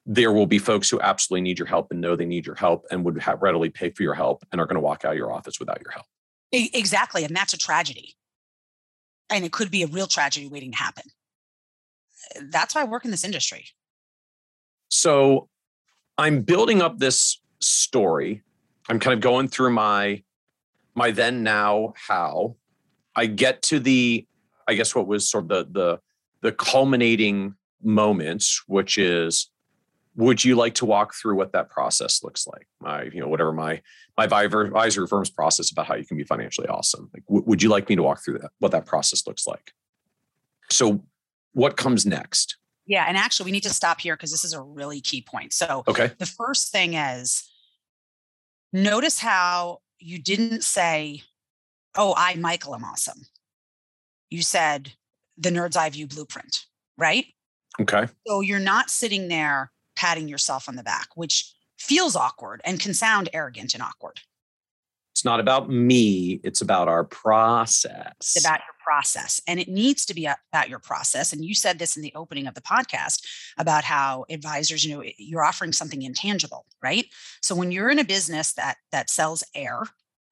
there will be folks who absolutely need your help and know they need your help and would have readily pay for your help and are going to walk out of your office without your help. Exactly. And that's a tragedy. And it could be a real tragedy waiting to happen. That's why I work in this industry. So I'm building up this story. I'm kind of going through my my then now how. I get to the I guess what was sort of the the the culminating moment, which is would you like to walk through what that process looks like my you know whatever my my advisor firm's process about how you can be financially awesome like w- would you like me to walk through that what that process looks like so what comes next yeah, and actually, we need to stop here because this is a really key point. So, okay, the first thing is notice how you didn't say, "Oh, I, Michael, am awesome." You said the Nerd's Eye View blueprint, right? Okay. So you're not sitting there patting yourself on the back, which feels awkward and can sound arrogant and awkward. It's not about me, it's about our process. It's about your process. And it needs to be about your process. And you said this in the opening of the podcast about how advisors, you know, you're offering something intangible, right? So when you're in a business that that sells air,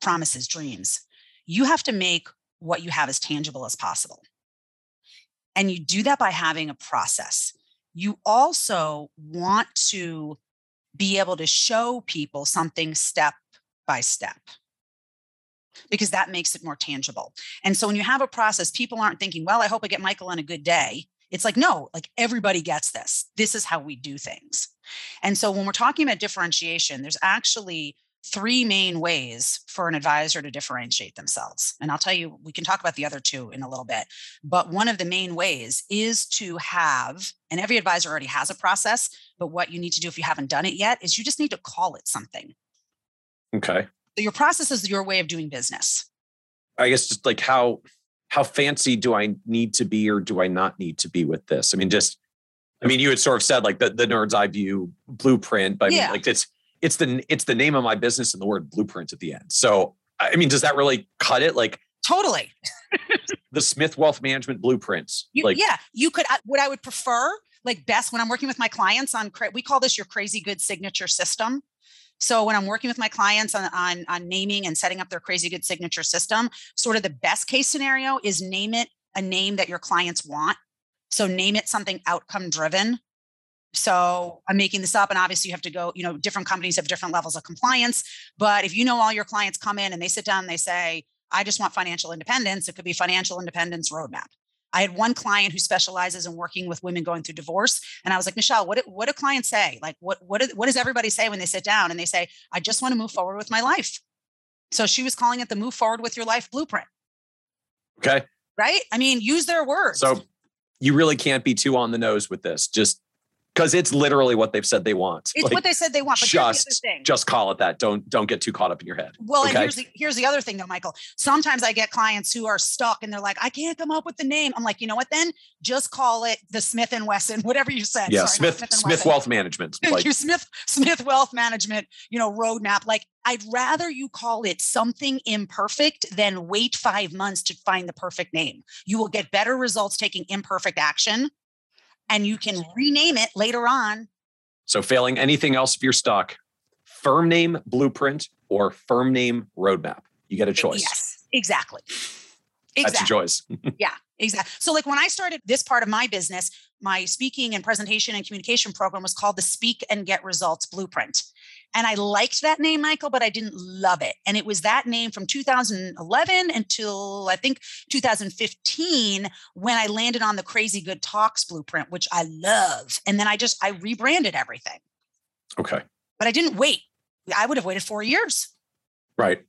promises, dreams, you have to make what you have as tangible as possible. And you do that by having a process. You also want to be able to show people something step by step because that makes it more tangible. And so when you have a process, people aren't thinking, well, I hope I get Michael on a good day. It's like, no, like everybody gets this. This is how we do things. And so when we're talking about differentiation, there's actually three main ways for an advisor to differentiate themselves. And I'll tell you, we can talk about the other two in a little bit. But one of the main ways is to have, and every advisor already has a process, but what you need to do if you haven't done it yet is you just need to call it something. Okay So your process is your way of doing business. I guess just like how how fancy do I need to be or do I not need to be with this? I mean, just I mean, you had sort of said like the, the nerd's eye view blueprint, but I yeah. mean, like it's it's the it's the name of my business and the word blueprint at the end. So I mean, does that really cut it? Like totally. the Smith Wealth Management blueprints. You, like yeah, you could. What I would prefer, like best, when I'm working with my clients on, we call this your crazy good signature system. So when I'm working with my clients on, on, on naming and setting up their crazy good signature system, sort of the best case scenario is name it a name that your clients want. So name it something outcome driven. So I'm making this up, and obviously you have to go. You know, different companies have different levels of compliance. But if you know all your clients come in and they sit down and they say, "I just want financial independence," it could be financial independence roadmap. I had one client who specializes in working with women going through divorce. And I was like, Michelle, what, what do clients say? Like, what, what, what does everybody say when they sit down and they say, I just want to move forward with my life? So she was calling it the move forward with your life blueprint. Okay. Right. I mean, use their words. So you really can't be too on the nose with this. Just because it's literally what they've said they want. It's like, what they said they want. But just, just call it that. Don't don't get too caught up in your head. Well, okay? and here's the here's the other thing though, Michael. Sometimes I get clients who are stuck and they're like, I can't come up with the name. I'm like, you know what? Then just call it the Smith and Wesson, whatever you said. Yeah, Sorry, Smith Smith, Smith Wealth Management. Like, you, Smith Smith Wealth Management. You know, roadmap. Like, I'd rather you call it something imperfect than wait five months to find the perfect name. You will get better results taking imperfect action and you can rename it later on so, failing anything else, if you're stuck, firm name blueprint or firm name roadmap. You get a choice. Yes, exactly. Exactly. That's your choice. yeah, exactly. So, like when I started this part of my business, my speaking and presentation and communication program was called the Speak and Get Results Blueprint. And I liked that name, Michael, but I didn't love it. And it was that name from 2011 until I think 2015 when I landed on the Crazy Good Talks blueprint, which I love. And then I just I rebranded everything. Okay. But I didn't wait. I would have waited four years. Right.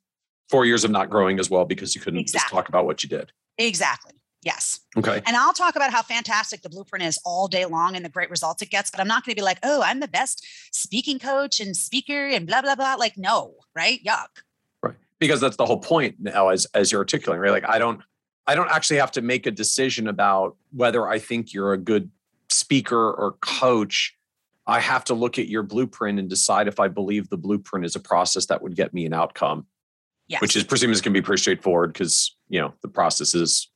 Four years of not growing as well because you couldn't exactly. just talk about what you did. Exactly. Yes. Okay. And I'll talk about how fantastic the blueprint is all day long and the great results it gets, but I'm not going to be like, oh, I'm the best speaking coach and speaker and blah, blah, blah. Like, no, right? Yuck. Right. Because that's the whole point now as as you're articulating, right? Like I don't I don't actually have to make a decision about whether I think you're a good speaker or coach. I have to look at your blueprint and decide if I believe the blueprint is a process that would get me an outcome. Yes. Which is presumably going to be pretty straightforward because you know the process is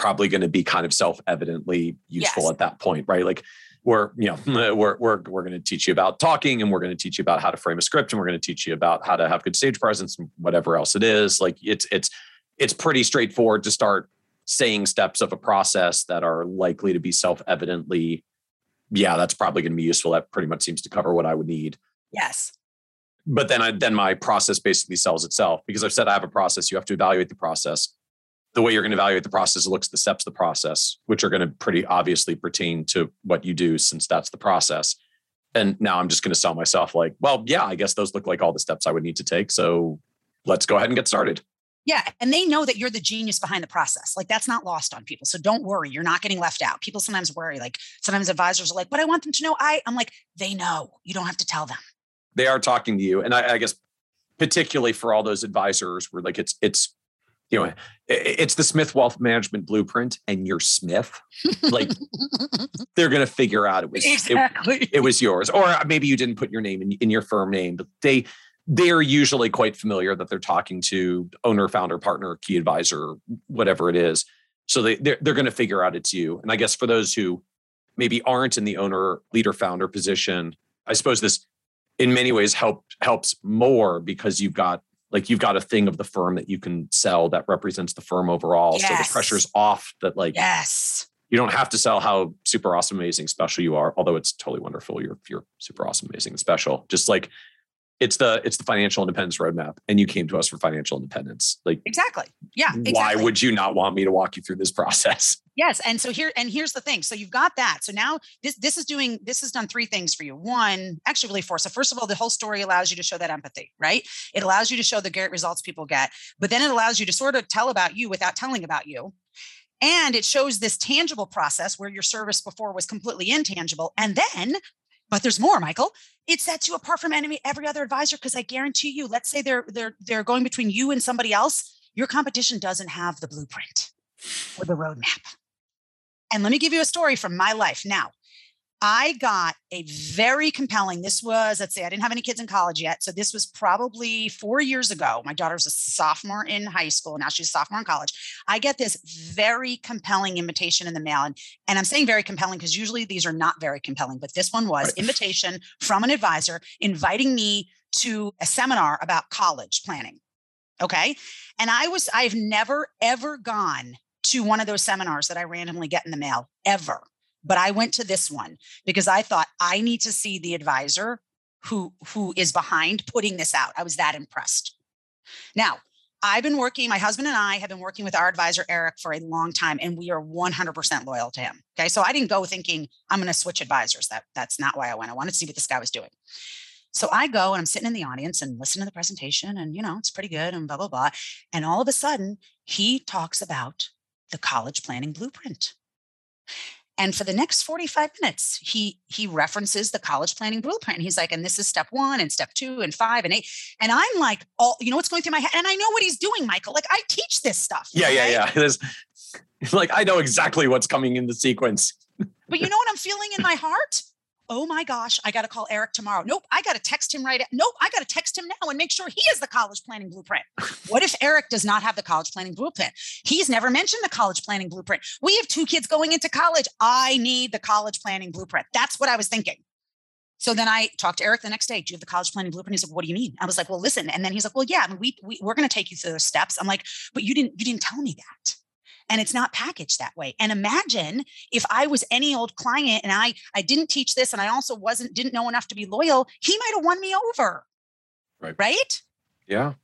probably going to be kind of self-evidently useful yes. at that point, right? Like we're, you know, we're we're we're going to teach you about talking and we're going to teach you about how to frame a script and we're going to teach you about how to have good stage presence and whatever else it is. Like it's it's it's pretty straightforward to start saying steps of a process that are likely to be self-evidently yeah, that's probably going to be useful. That pretty much seems to cover what I would need. Yes. But then I then my process basically sells itself because I've said I have a process. You have to evaluate the process the way you're going to evaluate the process looks the steps of the process, which are going to pretty obviously pertain to what you do since that's the process. And now I'm just going to sell myself like, well, yeah, I guess those look like all the steps I would need to take. So let's go ahead and get started. Yeah. And they know that you're the genius behind the process. Like that's not lost on people. So don't worry. You're not getting left out. People sometimes worry. Like sometimes advisors are like, but I want them to know I, I'm like, they know. You don't have to tell them. They are talking to you. And I, I guess particularly for all those advisors where like it's it's you know it's the smith wealth management blueprint and you're smith. Like they're going to figure out it was exactly. it, it, was yours. Or uh, maybe you didn't put your name in, in your firm name but they they're usually quite familiar that they're talking to owner founder partner key advisor whatever it is. So they they're, they're going to figure out it's you. And i guess for those who maybe aren't in the owner leader founder position i suppose this in many ways help helps more because you've got like you've got a thing of the firm that you can sell that represents the firm overall. Yes. So the pressure's off that like yes. You don't have to sell how super awesome, amazing, special you are, although it's totally wonderful. You're you're super awesome, amazing, and special. Just like it's the it's the financial independence roadmap and you came to us for financial independence. Like exactly. Yeah exactly. why would you not want me to walk you through this process? Yes and so here and here's the thing. So you've got that. So now this this is doing this has done three things for you. One actually really four. So first of all the whole story allows you to show that empathy right? It allows you to show the great results people get but then it allows you to sort of tell about you without telling about you. And it shows this tangible process where your service before was completely intangible. And then but there's more, Michael. It sets you apart from enemy every other advisor because I guarantee you, let's say they're they're they're going between you and somebody else, your competition doesn't have the blueprint or the roadmap. And let me give you a story from my life. Now, I got a very compelling, this was, let's say, I didn't have any kids in college yet. So this was probably four years ago. My daughter's a sophomore in high school. Now she's a sophomore in college. I get this very compelling invitation in the mail. And, and I'm saying very compelling because usually these are not very compelling, but this one was invitation from an advisor inviting me to a seminar about college planning. Okay. And I was, I've never, ever gone to one of those seminars that I randomly get in the mail, ever but I went to this one because I thought I need to see the advisor who who is behind putting this out. I was that impressed. Now, I've been working, my husband and I have been working with our advisor, Eric, for a long time, and we are 100% loyal to him. Okay. So I didn't go thinking I'm going to switch advisors. That, that's not why I went. I wanted to see what this guy was doing. So I go and I'm sitting in the audience and listen to the presentation, and you know, it's pretty good and blah, blah, blah. And all of a sudden, he talks about the college planning blueprint. And for the next 45 minutes, he he references the college planning blueprint. He's like, and this is step one and step two and five and eight. And I'm like, all you know what's going through my head? And I know what he's doing, Michael. Like I teach this stuff. Yeah, right? yeah, yeah. like I know exactly what's coming in the sequence. but you know what I'm feeling in my heart? Oh my gosh, I got to call Eric tomorrow. Nope, I got to text him right. At, nope, I got to text him now and make sure he has the college planning blueprint. what if Eric does not have the college planning blueprint? He's never mentioned the college planning blueprint. We have two kids going into college. I need the college planning blueprint. That's what I was thinking. So then I talked to Eric the next day. Do you have the college planning blueprint? He's like, "What do you mean?" I was like, "Well, listen." And then he's like, "Well, yeah, I mean, we, we we're going to take you through those steps." I'm like, "But you didn't you didn't tell me that." And it's not packaged that way. And imagine if i was any old client and i i didn't teach this and i also wasn't didn't know enough to be loyal he might have won me over. Right. Right? Yeah.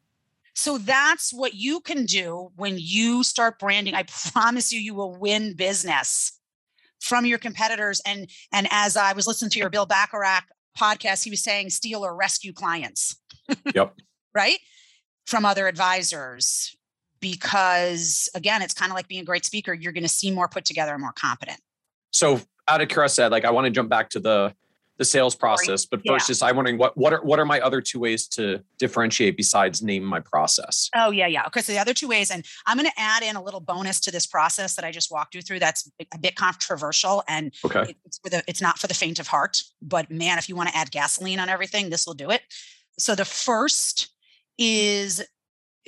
So that's what you can do when you start branding. I promise you you will win business from your competitors. And and as i was listening to your bill Bachrach podcast he was saying steal or rescue clients. Yep. Right? From other advisors because again, it's kind of like being a great speaker. You're going to seem more put together and more competent. So out of curiosity, like I want to jump back to the the sales process, but first, yeah. just I'm wondering what what are what are my other two ways to differentiate besides name my process? Oh yeah, yeah. Okay, so the other two ways, and I'm going to add in a little bonus to this process that I just walked you through. That's a bit controversial, and okay. it's for the it's not for the faint of heart. But man, if you want to add gasoline on everything, this will do it. So the first is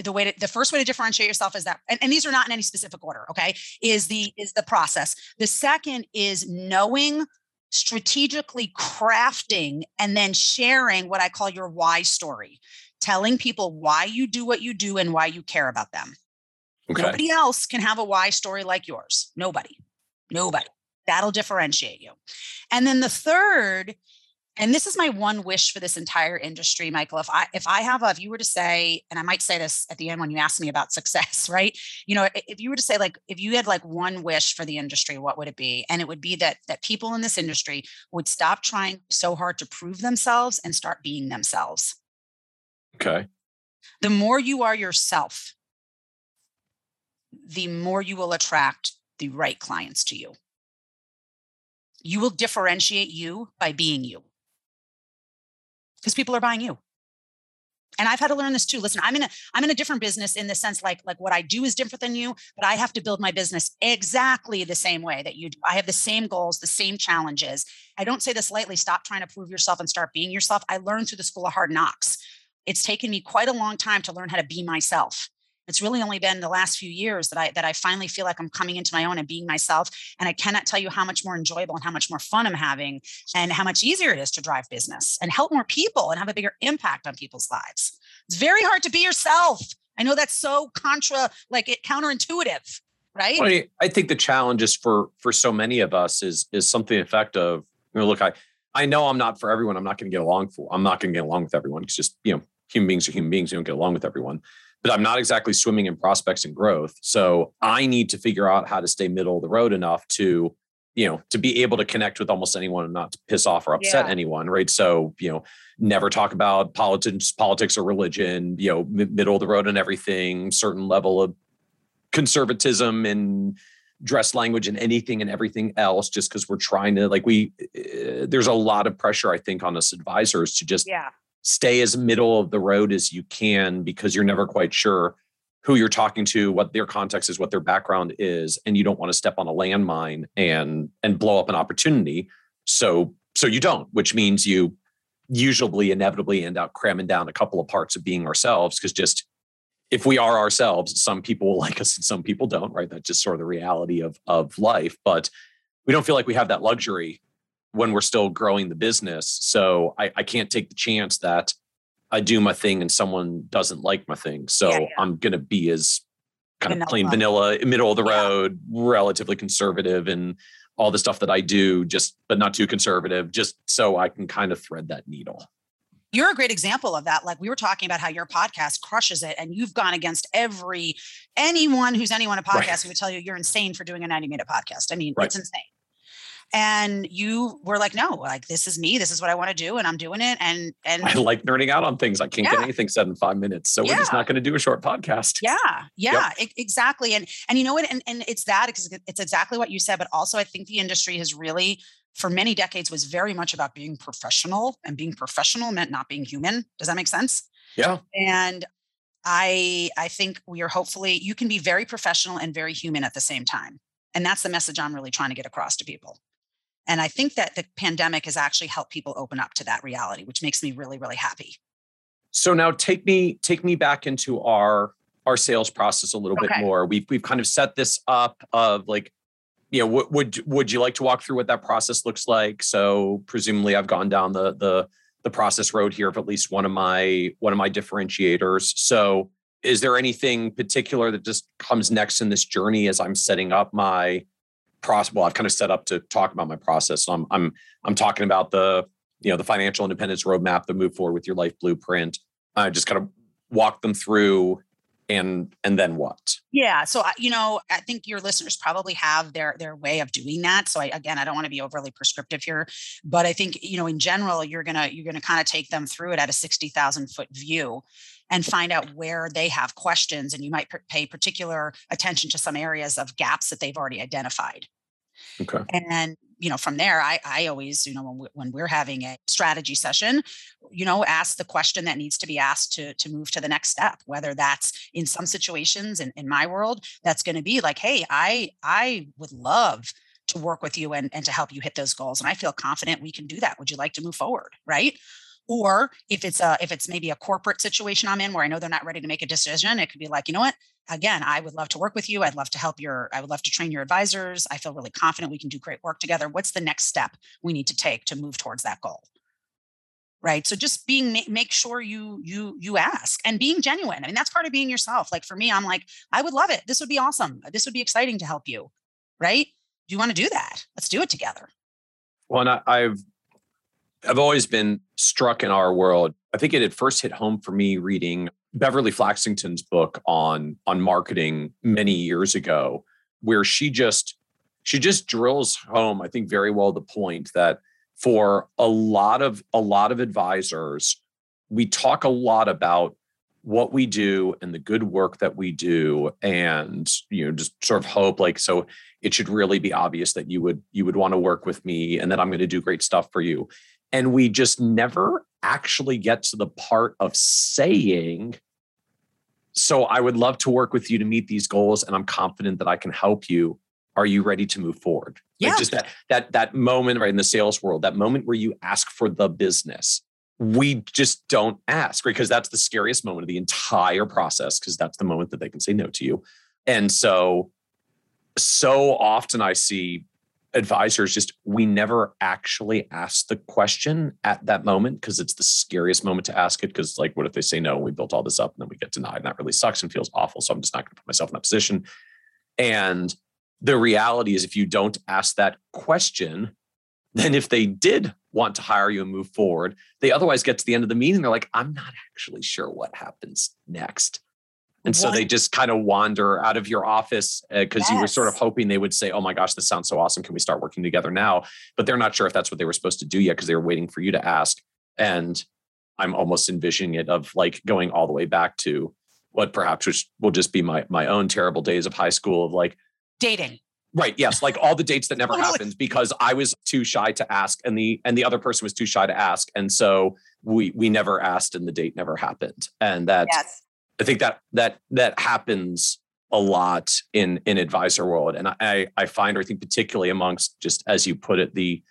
the way to, the first way to differentiate yourself is that and, and, these are not in any specific order okay is the is the process. The second is knowing strategically crafting and then sharing what i call your why story telling people why you do what you do and why you care about them. Okay. nobody else can have a why story like yours. Nobody. Nobody. That'll differentiate you. And then the third and this is my one wish for this entire industry michael. If i if i have a if you were to say and i might say this at the end when you ask me about success right? You know if you were to say like if you had like one wish for the industry what would it be? And it would be that that people in this industry would stop trying so hard to prove themselves and start being themselves. Okay. The more you are yourself the more you will attract the right clients to you. You will differentiate you by being you because people are buying you. And i've had to learn this too. Listen i'm in a i'm in a different business in the sense like like what i do is different than you but i have to build my business exactly the same way that you do i have the same goals the same challenges. I don't say this lightly stop trying to prove yourself and start being yourself. I learned through the school of hard knocks. It's taken me quite a long time to learn how to be myself it's really only been the last few years that I that I finally feel like I'm coming into my own and being myself. And I cannot tell you how much more enjoyable and how much more fun I'm having, and how much easier it is to drive business and help more people and have a bigger impact on people's lives. It's very hard to be yourself. I know that's so contra, like it counterintuitive, right? Well, I think the challenge is for for so many of us is is something effective. You know, look, I I know I'm not for everyone. I'm not going to get along for. I'm not going to get along with everyone. It's just you know, human beings are human beings. You don't get along with everyone but I'm not exactly swimming in prospects and growth. So I need to figure out how to stay middle of the road enough to, you know, to be able to connect with almost anyone and not to piss off or upset yeah. anyone. Right. So, you know, never talk about politics, politics or religion, you know, middle of the road and everything, certain level of conservatism and dress language and anything and everything else just because we're trying to like we uh, there's a lot of pressure i think on us advisors to just yeah stay as middle of the road as you can because you're never quite sure who you're talking to, what their context is, what their background is, and you don't want to step on a landmine and and blow up an opportunity. So so you don't, which means you usually inevitably end up cramming down a couple of parts of being ourselves because just if we are ourselves, some people will like us and some people don't, right? That's just sort of the reality of of life. But we don't feel like we have that luxury when we're still growing the business. So I, I can't take the chance that I do my thing and someone doesn't like my thing. So yeah, yeah. I'm going to be as kind vanilla. of plain vanilla, middle of the yeah. road, relatively conservative and all the stuff that I do, just, but not too conservative, just so I can kind of thread that needle. You're a great example of that. Like we were talking about how your podcast crushes it, and you've gone against every anyone who's anyone a podcast right. who would tell you you're insane for doing a 90 minute podcast. I mean, right. it's insane and you were like no like this is me this is what i want to do and i'm doing it and and i like nerding out on things i can't yeah. get anything said in five minutes so yeah. we're just not going to do a short podcast yeah yeah yep. exactly and and you know what and, and it's that because it's exactly what you said but also i think the industry has really for many decades was very much about being professional and being professional meant not being human does that make sense yeah and i i think we are hopefully you can be very professional and very human at the same time and that's the message i'm really trying to get across to people and I think that the pandemic has actually helped people open up to that reality, which makes me really, really happy. So now take me take me back into our our sales process a little okay. bit more. We've we've kind of set this up of like, you know, would would would you like to walk through what that process looks like? So presumably I've gone down the the the process road here of at least one of my one of my differentiators. So is there anything particular that just comes next in this journey as I'm setting up my process well i've kind of set up to talk about my process. So i'm i'm i'm talking about the you know the financial independence roadmap the move forward with your life blueprint. I just kind of walk them through and and then what. Yeah so uh, you know i think your listeners probably have their their way of doing that. So I, again i don't want to be overly prescriptive here but i think you know in general you're gonna you're gonna kind of take them through it at a 60000 foot view and find out where they have questions and you might pay particular attention to some areas of gaps that they've already identified okay. And you know from there i i always you know when, we, when we're having a strategy session you know ask the question that needs to be asked to to move to the next step whether that's in some situations in, in my world that's going to be like hey i i would love to work with you and, and to help you hit those goals and i feel confident we can do that. Would you like to move forward? Right or if it's a if it's maybe a corporate situation i'm in where i know they're not ready to make a decision it could be like you know what? Again i would love to work with you. I'd love to help your i would love to train your advisors. I feel really confident we can do great work together. What's the next step we need to take to move towards that goal? Right? So just being make sure you you you ask and being genuine. I mean that's part of being yourself. Like for me i'm like i would love it. This would be awesome. This would be exciting to help you. Right? Do you want to do that? Let's do it together. Well and I, i've I've always been struck in our world. I think it had first hit home for me reading Beverly Flaxington's book on on marketing many years ago, where she just she just drills home, I think, very well the point that for a lot of a lot of advisors, we talk a lot about what we do and the good work that we do and you know just sort of hope like so it should really be obvious that you would you would want to work with me and that I'm going to do great stuff for you and we just never actually get to the part of saying, So I would love to work with you to meet these goals, and I'm confident that I can help you. Are you ready to move forward? Yeah. Like just that that that moment right in the sales world, that moment where you ask for the business. We just don't ask. Because that's the scariest moment of the entire process, because that's the moment that they can say no to you. And so, so often I see advisors just we never actually ask the question at that moment because it's the scariest moment to ask it because like what if they say no and we built all this up and then we get denied and that really sucks and feels awful so i'm just not going to put myself in that position. And the reality is if you don't ask that question then if they did want to hire you and move forward they otherwise get to the end of the meeting they're like i'm not actually sure what happens next and so they just kind of wander out of your office because uh, yes. you were sort of hoping they would say, Oh my gosh, this sounds so awesome. Can we start working together now? But they're not sure if that's what they were supposed to do yet because they were waiting for you to ask. And I'm almost envisioning it of like going all the way back to what perhaps which will just be my my own terrible days of high school of like dating. Right. Yes. Like all the dates that never happened because I was too shy to ask and the and the other person was too shy to ask. And so we we never asked and the date never happened. And that's yes. I think that that that happens a lot in in advisor world, and I I find, or I think particularly amongst just as you put it, the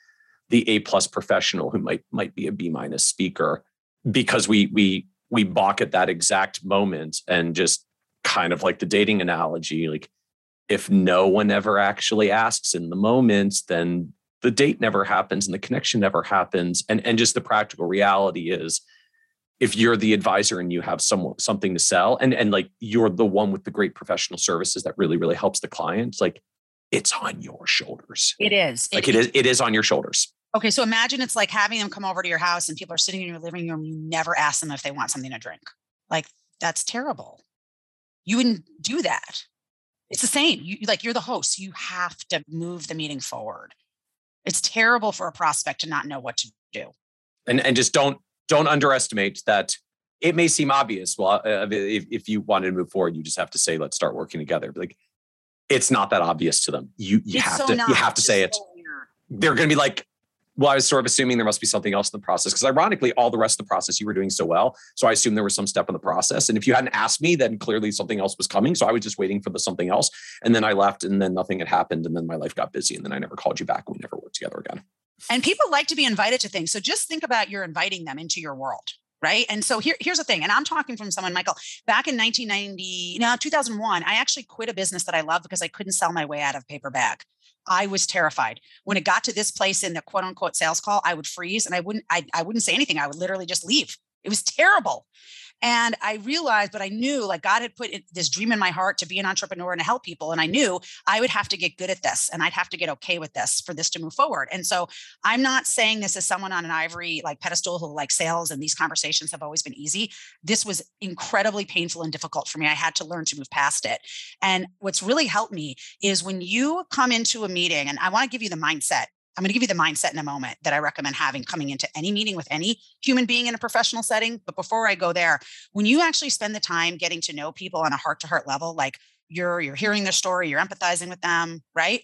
the A plus professional who might might be a B minus speaker, because we we we balk at that exact moment and just kind of like the dating analogy, like if no one ever actually asks in the moment, then the date never happens and the connection never happens, and and just the practical reality is if you're the advisor and you have some something to sell and and like you're the one with the great professional services that really really helps the client like it's on your shoulders. It is. Like it, it is it is on your shoulders. Okay so imagine it's like having them come over to your house and people are sitting in your living room you never ask them if they want something to drink. Like that's terrible. You wouldn't do that. It's the same. You like you're the host. You have to move the meeting forward. It's terrible for a prospect to not know what to do. And and just don't don't underestimate that it may seem obvious. Well, uh, if, if you wanted to move forward, you just have to say, let's start working together. Like it's not that obvious to them. You you It's have so to you have to say it. so. They're going to be like, well, I was sort of assuming there must be something else in the process because ironically, all the rest of the process you were doing so well. So I assumed there was some step in the process. And if you hadn't asked me, then clearly something else was coming. So I was just waiting for the something else. And then I left and then nothing had happened. And then my life got busy. And then I never called you back and we never worked together again. And people like to be invited to things. So just think about you're inviting them into your world. Right. And so here, here's the thing. And I'm talking from someone, Michael, back in 1990, no, 2001, I actually quit a business that I loved because I couldn't sell my way out of paper bag. I was terrified. When it got to this place in the quote unquote sales call, I would freeze and I wouldn't, I, I wouldn't say anything. I would literally just leave. It was terrible. And I realized, but I knew like God had put this dream in my heart to be an entrepreneur and to help people. And I knew I would have to get good at this and I'd have to get okay with this for this to move forward. And so I'm not saying this as someone on an ivory like pedestal who like sales and these conversations have always been easy. This was incredibly painful and difficult for me. I had to learn to move past it. And what's really helped me is when you come into a meeting, and I want to give you the mindset. I'm going to give you the mindset in a moment that I recommend having coming into any meeting with any human being in a professional setting. But before I go there, when you actually spend the time getting to know people on a heart to heart level, like you're you're hearing their story, you're empathizing with them, right?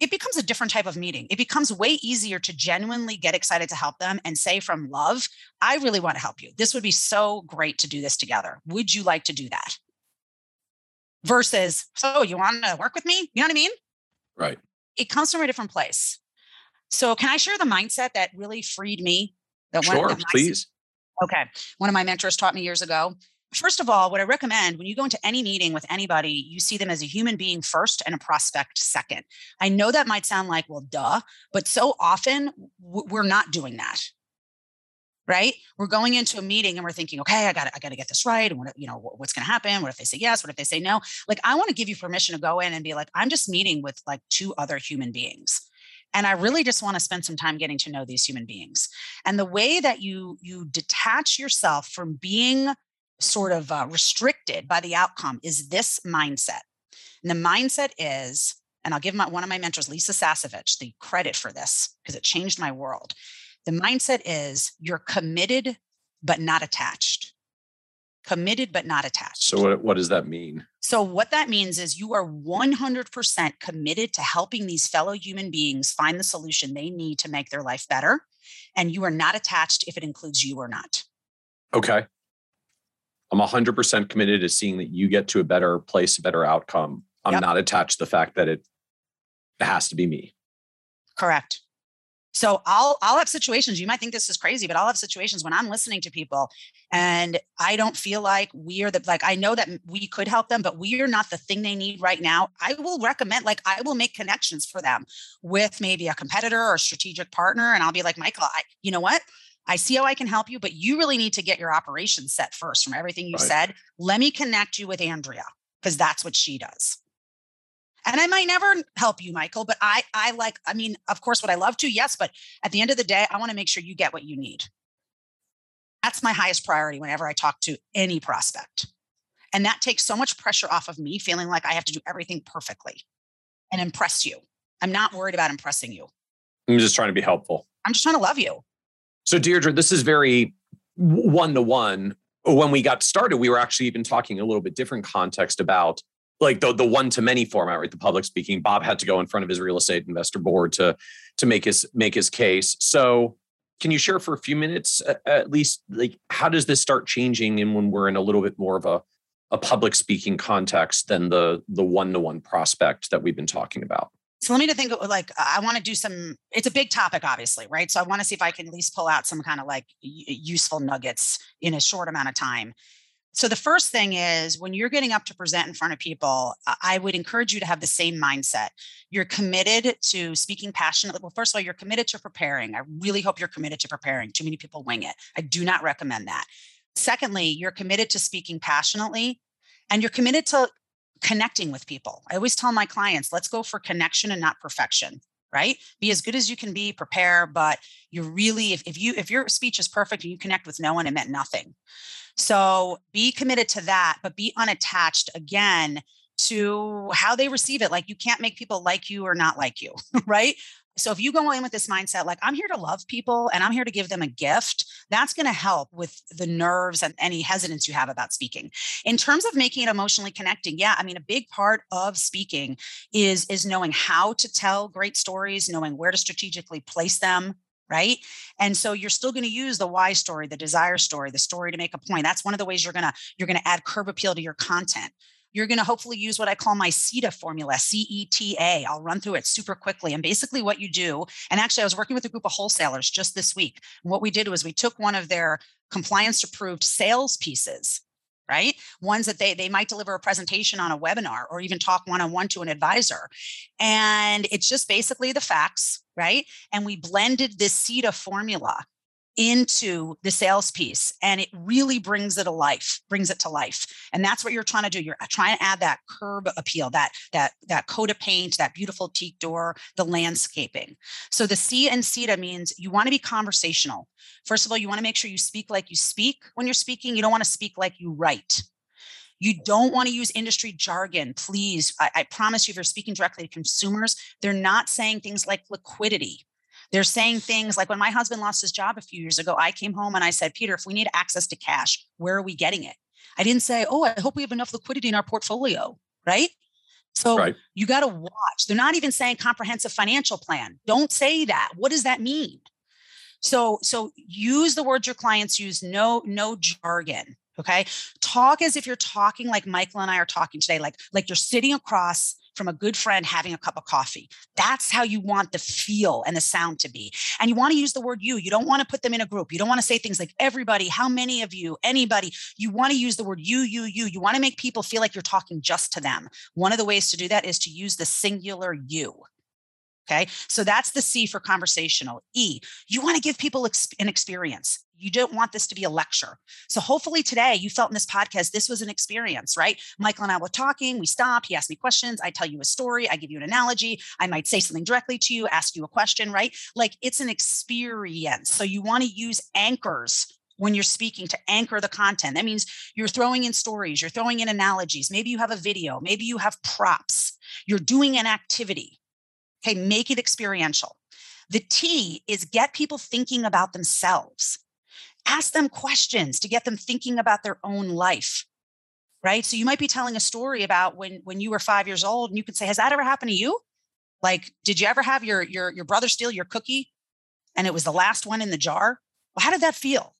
It becomes a different type of meeting. It becomes way easier to genuinely get excited to help them and say from love, I really want to help you. This would be so great to do this together. Would you like to do that? Versus, so you want to work with me? You know what I mean? Right. It comes from a different place. So, can I share the mindset that really freed me? That one- Sure, my- please. Okay. One of my mentors taught me years ago. First of all, what I recommend when you go into any meeting with anybody, you see them as a human being first and a prospect second. I know that might sound like, well, duh, but so often we're not doing that. Right? We're going into a meeting and we're thinking, okay, I got to I got to get this right. And what, you know, what's going to happen? What if they say yes? What if they say no? Like, I want to give you permission to go in and be like, I'm just meeting with like two other human beings and i really just want to spend some time getting to know these human beings. And the way that you you detach yourself from being sort of uh, restricted by the outcome is this mindset. And the mindset is and i'll give my, one of my mentors lisa sasevich the credit for this because it changed my world. The mindset is you're committed but not attached committed but not attached So what, what does that mean? so, what that means is you are 100% committed to helping these fellow human beings find the solution they need to make their life better. And you are not attached if it includes you or not. Okay. I'm 100% committed to seeing that you get to a better place, a better outcome. I'm Yep. not attached to the fact that it, it has to be me. Correct. So I'll I'll have situations you might think this is crazy but I'll have situations when I'm listening to people and I don't feel like we are the like I know that we could help them but we are not the thing they need right now. I will recommend like I will make connections for them with maybe a competitor or a strategic partner and I'll be like Michael I, you know what I see how I can help you but you really need to get your operations set first from everything you Right. said. Let me connect you with Andrea because that's what she does and i might never help you michael but i i like i mean of course would i love to? Yes but at the end of the day i want to make sure you get what you need. That's my highest priority whenever i talk to any prospect. And that takes so much pressure off of me feeling like i have to do everything perfectly and impress you. I'm not worried about impressing you. I'm just trying to be helpful. i'm just trying to love you. So, Deirdre, this is very one to one. When we got started, we were actually even talking a little bit different context about like the the one to many format, right? The public speaking. Bob had to go in front of his real estate investor board to to make his make his case. So, can you share for a few minutes at least like how does this start changing and when we're in a little bit more of a a public speaking context than the the one to one prospect that we've been talking about? so let me to think like i want to do some it's a big topic obviously right so i want to see if i can at least pull out some kind of like useful nuggets in a short amount of time so the first thing is when you're getting up to present in front of people I- would encourage you to have the same mindset. You're committed to speaking passionately well first of all you're committed to preparing. I really hope you're committed to preparing. Too many people wing it. I do not recommend that. Secondly you're committed to speaking passionately and you're committed to connecting with people. I always tell my clients, let's go for connection and not perfection, right? Be as good as you can be, prepare, but you're really if, if you if your speech is perfect and you connect with no one, it meant nothing. So be committed to that, but be unattached again to how they receive it. Like you can't make people like you or not like you, right? So if you go in with this mindset, like I'm here to love people and I'm here to give them a gift, that's going to help with the nerves and any hesitance you have about speaking. In terms of making it emotionally connecting, yeah, I mean, a big part of speaking is is knowing how to tell great stories, knowing where to strategically place them, right? And so you're still going to use the why story the desire story the story to make a point. That's one of the ways you're going to you're going to add curb appeal to your content you're going to hopefully use what I call my CETA formula, C E T A. I'll run through it super quickly. And basically, what you do, and actually, I was working with a group of wholesalers just this week. And what we did was we took one of their compliance approved sales pieces right ones that they they might deliver a presentation on a webinar or even talk one on one to an advisor and it's just basically the facts right and we blended this CETA formula into the sales piece and it really brings it to life brings it to life and that's what you're trying to do. You're uh, trying to add that curb appeal that that that coat of paint that beautiful teak door the landscaping. So the c and CETA means you want to be conversational. First of all you want to make sure you speak like you speak when you're speaking. You don't want to speak like you write. You don't want to use industry jargon please. I, I promise you if you're speaking directly to consumers they're not saying things like liquidity they're saying things like when my husband lost his job a few years ago, I came home and I said, Peter, if we need access to cash, where are we getting it? I didn't say, oh, I hope we have enough liquidity in our portfolio, right? So right. you got to watch. They're not even saying comprehensive financial plan. Don't say that. What does that mean? So so use the words your clients use. No no jargon. Okay. Talk as if you're talking like Michael and I are talking today, like like you're sitting across from a good friend having a cup of coffee. That's how you want the feel and the sound to be. And you want to use the word you. You don't want to put them in a group. You don't want to say things like everybody, how many of you, anybody. You want to use the word you, you, you. You want to make people feel like you're talking just to them. One of the ways to do that is to use the singular you. Okay. So that's the C for conversational. E, you want to give people an experience. You don't want this to be a lecture. So hopefully today you felt in this podcast, this was an experience, right? Michael and I were talking, we stopped, he asked me questions, I tell you a story, I give you an analogy, I might say something directly to you, ask you a question, right? Like it's an experience. So you want to use anchors when you're speaking to anchor the content. That means you're throwing in stories, you're throwing in analogies. Maybe you have a video, maybe you have props, you're doing an activity. Okay, make it experiential. The T is get people thinking about themselves. Ask them questions to get them thinking about their own life. Right. So you might be telling a story about when when you were five years old, and you could say, Has that ever happened to you? Like, did you ever have your your your brother steal your cookie and it was the last one in the jar? Well, how did that feel?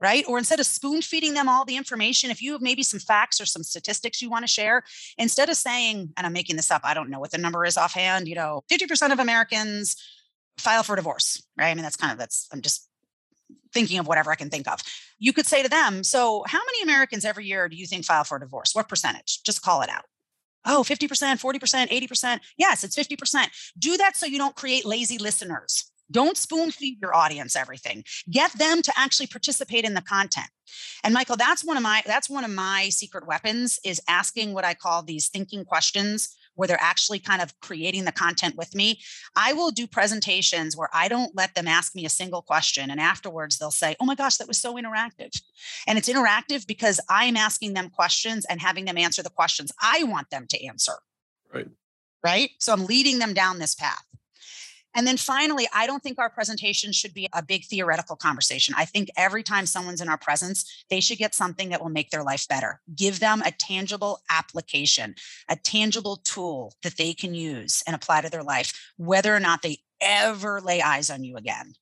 Right? Or instead of spoon feeding them all the information, if you have maybe some facts or some statistics you want to share, instead of saying, and I'm making this up, I don't know what the number is offhand, you know, 50% of Americans file for divorce, right? I mean, that's kind of, that's, I'm just thinking of whatever I can think of. You could say to them, so how many Americans every year do you think file for divorce? What percentage? Just call it out. Oh, 50%, 40%, 80%. Yes, it's 50%. Do that so you don't create lazy listeners don't spoon feed your audience everything. Get them to actually participate in the content. And Michael, that's one of my that's one of my secret weapons is asking what I call these thinking questions where they're actually kind of creating the content with me. I will do presentations where I don't let them ask me a single question and afterwards they'll say, "Oh my gosh, that was so interactive." And it's interactive because I'm asking them questions and having them answer the questions I want them to answer. Right. Right? So I'm leading them down this path. And then finally, I don't think our presentation should be a big theoretical conversation. I think every time someone's in our presence, they should get something that will make their life better. Give them a tangible application, a tangible tool that they can use and apply to their life, whether or not they ever lay eyes on you again.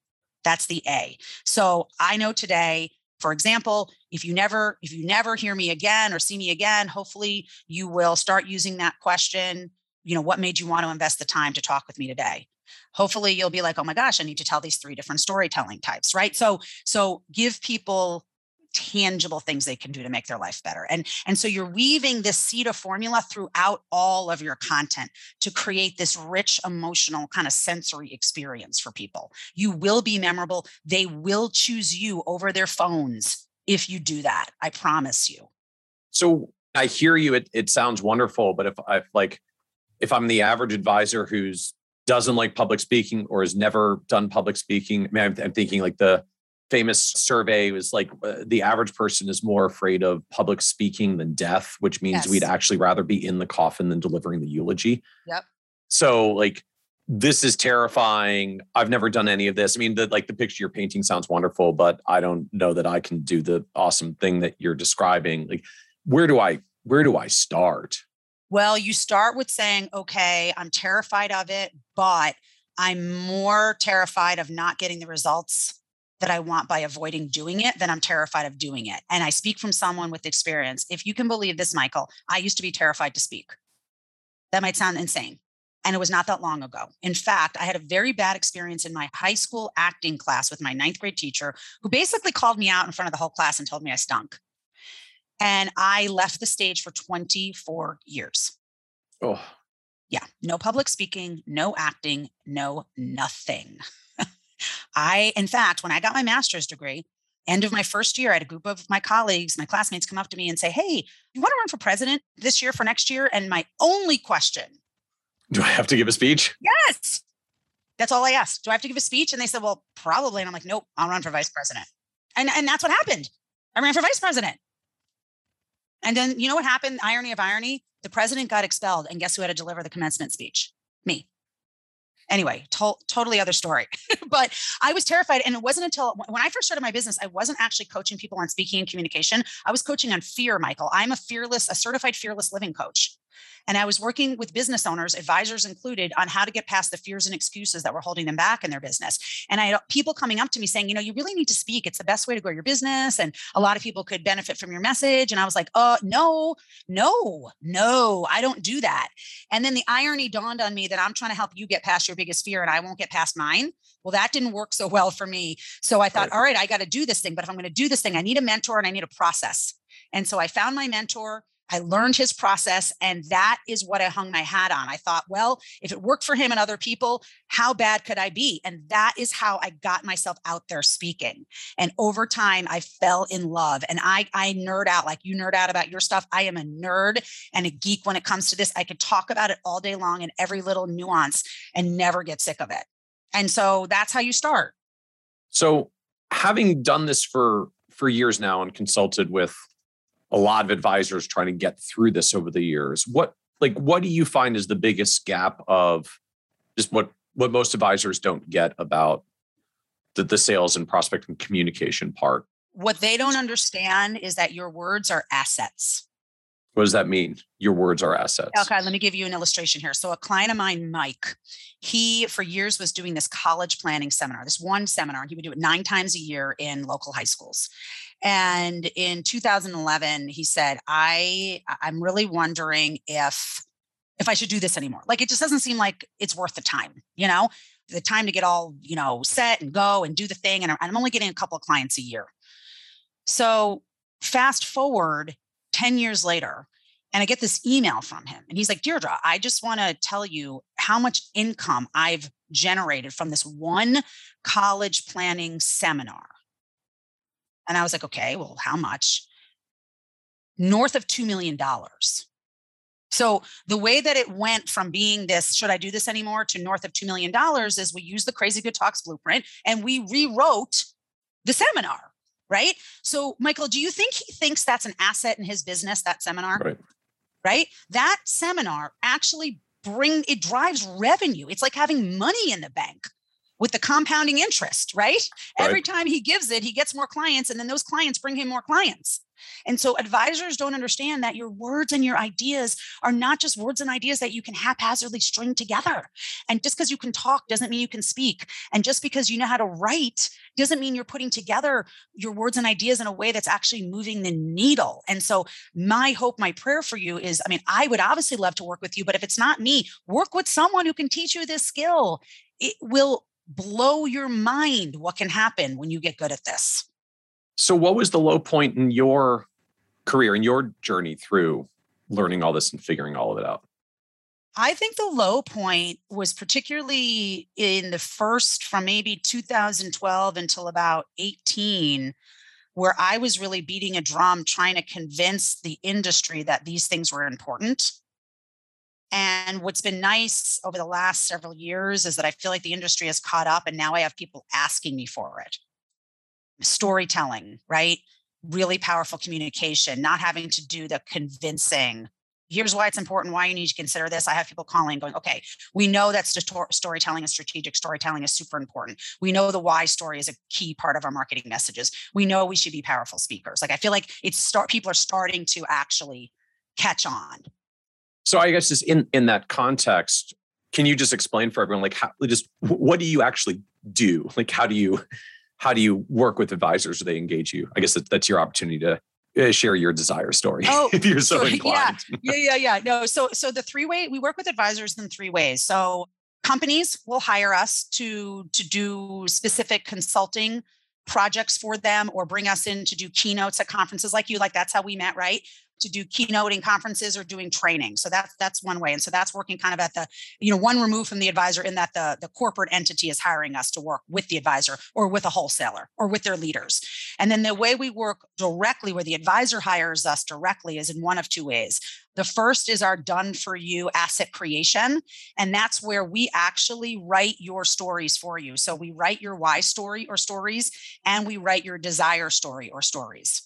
That's the A. So I know today for example if you never if you never hear me again or see me again hopefully you will start using that question you know what made you want to invest the time to talk with me today hopefully you'll be like oh my gosh i need to tell these three different storytelling types right? So so give people tangible things they can do to make their life better. And and so you're weaving this CETA formula throughout all of your content to create this rich emotional kind of sensory experience for people. You will be memorable. They will choose you over their phones if you do that i promise you. So i hear you it, it sounds wonderful but if i like if i'm the average advisor who's doesn't like public speaking or has never done public speaking. I mean, I'm, I'm thinking like the famous survey was like uh, the average person is more afraid of public speaking than death, which means yes. we'd actually rather be in the coffin than delivering the eulogy. Yep. So like this is terrifying. I've never done any of this. I mean, the like the picture you're painting sounds wonderful, but I don't know that I can do the awesome thing that you're describing. Like, where do I where do I start? Well, you start with saying, okay, I'm terrified of it, but I'm more terrified of not getting the results that I want by avoiding doing it than I'm terrified of doing it. And I speak from someone with experience. If you can believe this, Michael, I used to be terrified to speak. That might sound insane. And it was not that long ago. In fact, I had a very bad experience in my high school acting class with my ninth grade teacher, who basically called me out in front of the whole class and told me I stunk. And I left the stage for 24 years. Oh. Yeah, no public speaking, no acting, no nothing. I, in fact, when I got my master's degree, end of my first year, I had a group of my colleagues, my classmates come up to me and say, Hey, you want to run for president this year for next year? And my only question Do I have to give a speech? Yes. That's all I asked. Do I have to give a speech? And they said, Well, probably. And I'm like, Nope, I'll run for vice president. And, and that's what happened. I ran for vice president. And then you know what happened? Irony of irony, the president got expelled. And guess who had to deliver the commencement speech? Me. Anyway, to- totally other story. but I was terrified. And it wasn't until when I first started my business, I wasn't actually coaching people on speaking and communication. I was coaching on fear, Michael. I'm a fearless, a certified fearless living coach. And I was working with business owners, advisors included, on how to get past the fears and excuses that were holding them back in their business. And I had people coming up to me saying, you know, you really need to speak. It's the best way to grow your business. And a lot of people could benefit from your message. And I was like, uh, no, no, no, I don't do that. And then the irony dawned on me that I'm trying to help you get past your biggest fear and I won't get past mine. Well, that didn't work so well for me. So I thought, all right, I got to do this thing. But if I'm going to do this thing, I need a mentor and I need a process. And so I found my mentor. I learned his process, and that is what I hung my hat on. I thought, well, if it worked for him and other people, how bad could I be? And that is how I got myself out there speaking. And over time, I fell in love. And I, I nerd out like you nerd out about your stuff. I am a nerd and a geek when it comes to this. I could talk about it all day long and every little nuance and never get sick of it. And so that's how you start. So, having done this for for years now and consulted with a lot of advisors trying to get through this over the years. What like what do you find is the biggest gap of just what what most advisors don't get about the, the sales and prospect and communication part? What they don't understand is that your words are assets. What does that mean? Your words are assets. Okay, let me give you an illustration here. So, a client of mine, Mike, he for years was doing this college planning seminar, this one seminar, he would do it nine times a year in local high schools. And in 2011, he said, I I'm really wondering if if I should do this anymore. Like it just doesn't seem like it's worth the time, you know, the time to get all, you know, set and go and do the thing. And I'm only getting a couple of clients a year. So fast forward 10 years later, and I get this email from him. And he's like, Deirdre, I just want to tell you how much income I've generated from this one college planning seminar. And I was like, okay, well, how much? North of $2 million. So the way that it went from being this, should I do this anymore, to north of $2 million is we used the Crazy Good Talks blueprint and we rewrote the seminar, right? So, Michael, do you think he thinks that's an asset in his business, that seminar? Right. Right? That seminar actually bring it drives revenue. It's like having money in the bank with the compounding interest, right? right? Every time he gives it, he gets more clients, and then those clients bring him more clients. And so advisors don't understand that your words and your ideas are not just words and ideas that you can haphazardly string together. And just because you can talk doesn't mean you can speak. And just because you know how to write doesn't mean you're putting together your words and ideas in a way that's actually moving the needle. And so my hope, my prayer for you is I mean, I would obviously love to work with you, but if it's not me, work with someone who can teach you this skill. It will blow your mind what can happen when you get good at this. So, what was the low point in your career, in your journey through learning all this and figuring all of it out? I think the low point was particularly in the first from maybe 2012 until about 18, where I was really beating a drum trying to convince the industry that these things were important. And what's been nice over the last several years is that I feel like the industry has caught up and now I have people asking me for it. Storytelling, right? Really powerful communication, not having to do the convincing, here's why it's important, why you need to consider this. I have people calling going, okay, we know that storytelling and strategic storytelling is super important. We know the why story is a key part of our marketing messages. We know we should be powerful speakers. Like I feel like it's start people are starting to actually catch on. So I guess just in in that context, can you just explain for everyone like how just what do you actually do? Like how do you how do you work with advisors? Do they engage you? I guess that, that's your opportunity to uh, share your desire story oh, if you're so inclined. Yeah. yeah, yeah, yeah. No, so so the three way we work with advisors in three ways. So companies will hire us to to do specific consulting projects for them or bring us in to do keynotes at conferences like you like that's how we met right to do keynoting conferences or doing training. So that's that's one way. And so that's working kind of at the, you know, one remove from the advisor in that the, the corporate entity is hiring us to work with the advisor or with a wholesaler or with their leaders. And then the way we work directly where the advisor hires us directly is in one of two ways. The first is our done for you asset creation. And that's where we actually write your stories for you. So we write your why story or stories, and we write your desire story or stories.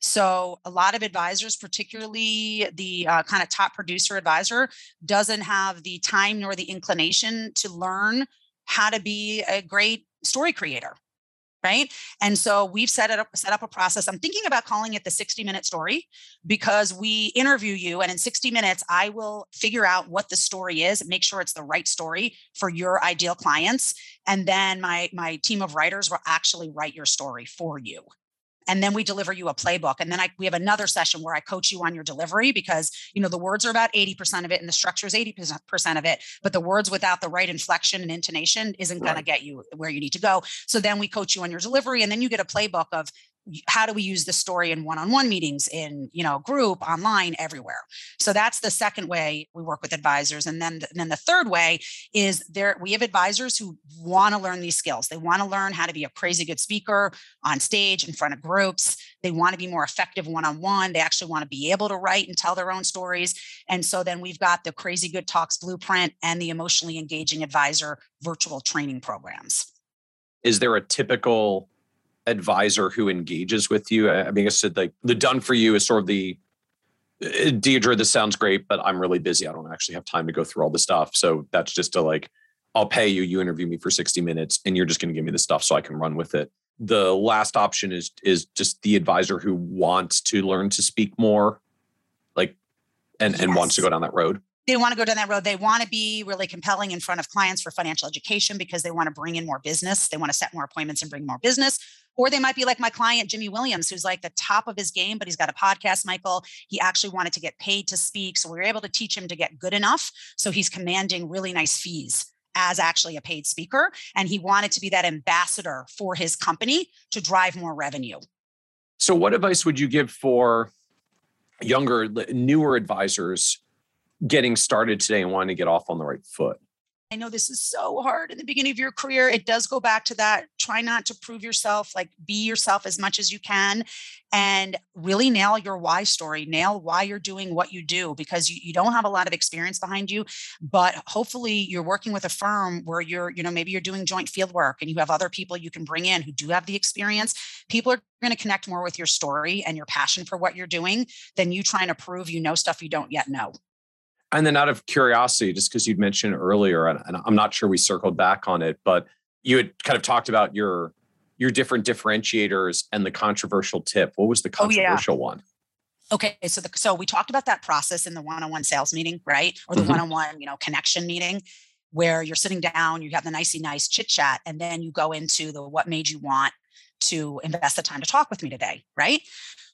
So, a lot of advisors, particularly the uh, kind of top producer advisor, doesn't have the time nor the inclination to learn how to be a great story creator right? And so we've set up set up a process. I'm thinking about calling it the 60 minute story because we interview you and in 60 minutes i will figure out what the story is make sure it's the right story for your ideal clients and then my my team of writers will actually write your story for you and then we deliver you a playbook and then I, we have another session where i coach you on your delivery because you know the words are about 80% of it and the structure is 80% of it but the words without the right inflection and intonation isn't right. going to get you where you need to go so then we coach you on your delivery and then you get a playbook of how do we use the story in one-on-one meetings in you know group online everywhere? So that's the second way we work with advisors and then and then the third way is there we have advisors who want to learn these skills. They want to learn how to be a crazy good speaker on stage in front of groups. They want to be more effective one-on-one. They actually want to be able to write and tell their own stories. And so then we've got the crazy good talks blueprint and the emotionally engaging advisor virtual training programs. Is there a typical advisor who engages with you? I mean, I said like the done for you is sort of the uh, Deirdre, this sounds great, but I'm really busy. I don't actually have time to go through all the stuff. So that's just a like, I'll pay you, you interview me for 60 minutes and you're just going to give me the stuff so I can run with it. The last option is is just the advisor who wants to learn to speak more, like and, yes. and wants to go down that road they want to go down that road. They want to be really compelling in front of clients for financial education because they want to bring in more business. They want to set more appointments and bring more business. Or they might be like my client, Jimmy Williams, who's like the top of his game, but he's got a podcast, Michael. He actually wanted to get paid to speak. So we were able to teach him to get good enough. So he's commanding really nice fees as actually a paid speaker. And he wanted to be that ambassador for his company to drive more revenue. So, what advice would you give for younger, newer advisors getting started today and wanting to get off on the right foot? I know this is so hard in the beginning of your career. It does go back to that. Try not to prove yourself, like be yourself as much as you can and really nail your why story, nail why you're doing what you do because you, you don't have a lot of experience behind you. But hopefully you're working with a firm where you're, you know, maybe you're doing joint field work and you have other people you can bring in who do have the experience. People are going to connect more with your story and your passion for what you're doing than you trying to prove you know stuff you don't yet know. And then out of curiosity, just because you'd mentioned earlier, and, I'm not sure we circled back on it, but you had kind of talked about your your different differentiators and the controversial tip. What was the controversial oh, yeah. one? Okay, so the, so we talked about that process in the one-on-one sales meeting, right? Or the mm-hmm. one-on-one, you know, connection meeting where you're sitting down, you have the nicey nice chit chat, and then you go into the what made you want to invest the time to talk with me today, right?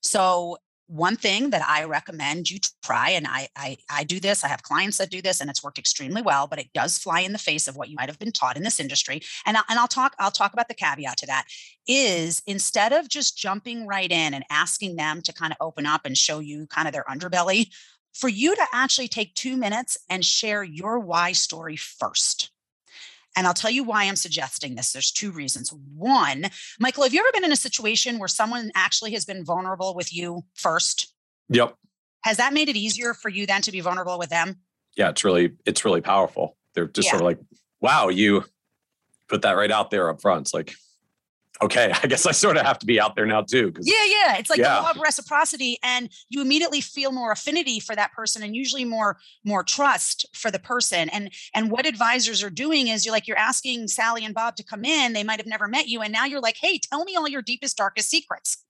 So one thing that I recommend you try, and I, I, I do this, I have clients that do this, and it's worked extremely well, but it does fly in the face of what you might have been taught in this industry. And, I, and I'll talk I'll talk about the caveat to that. Is instead of just jumping right in and asking them to kind of open up and show you kind of their underbelly, for you to actually take two minutes and share your why story first. And I'll tell you why I'm suggesting this. There's two reasons. One, Michael, have you ever been in a situation where someone actually has been vulnerable with you first? Yep. Has that made it easier for you then to be vulnerable with them? Yeah, it's really it's really powerful. They're just yeah. sort of like, wow, you put that right out there up front. It's like, okay, I guess I sort of have to be out there now too. Yeah, yeah. It's like yeah. the law of reciprocity. And you immediately feel more affinity for that person and usually more, more trust for the person. And and what advisors are doing is you're like, you're asking Sally and Bob to come in. They might have never met you. And now you're like, hey, tell me all your deepest, darkest secrets.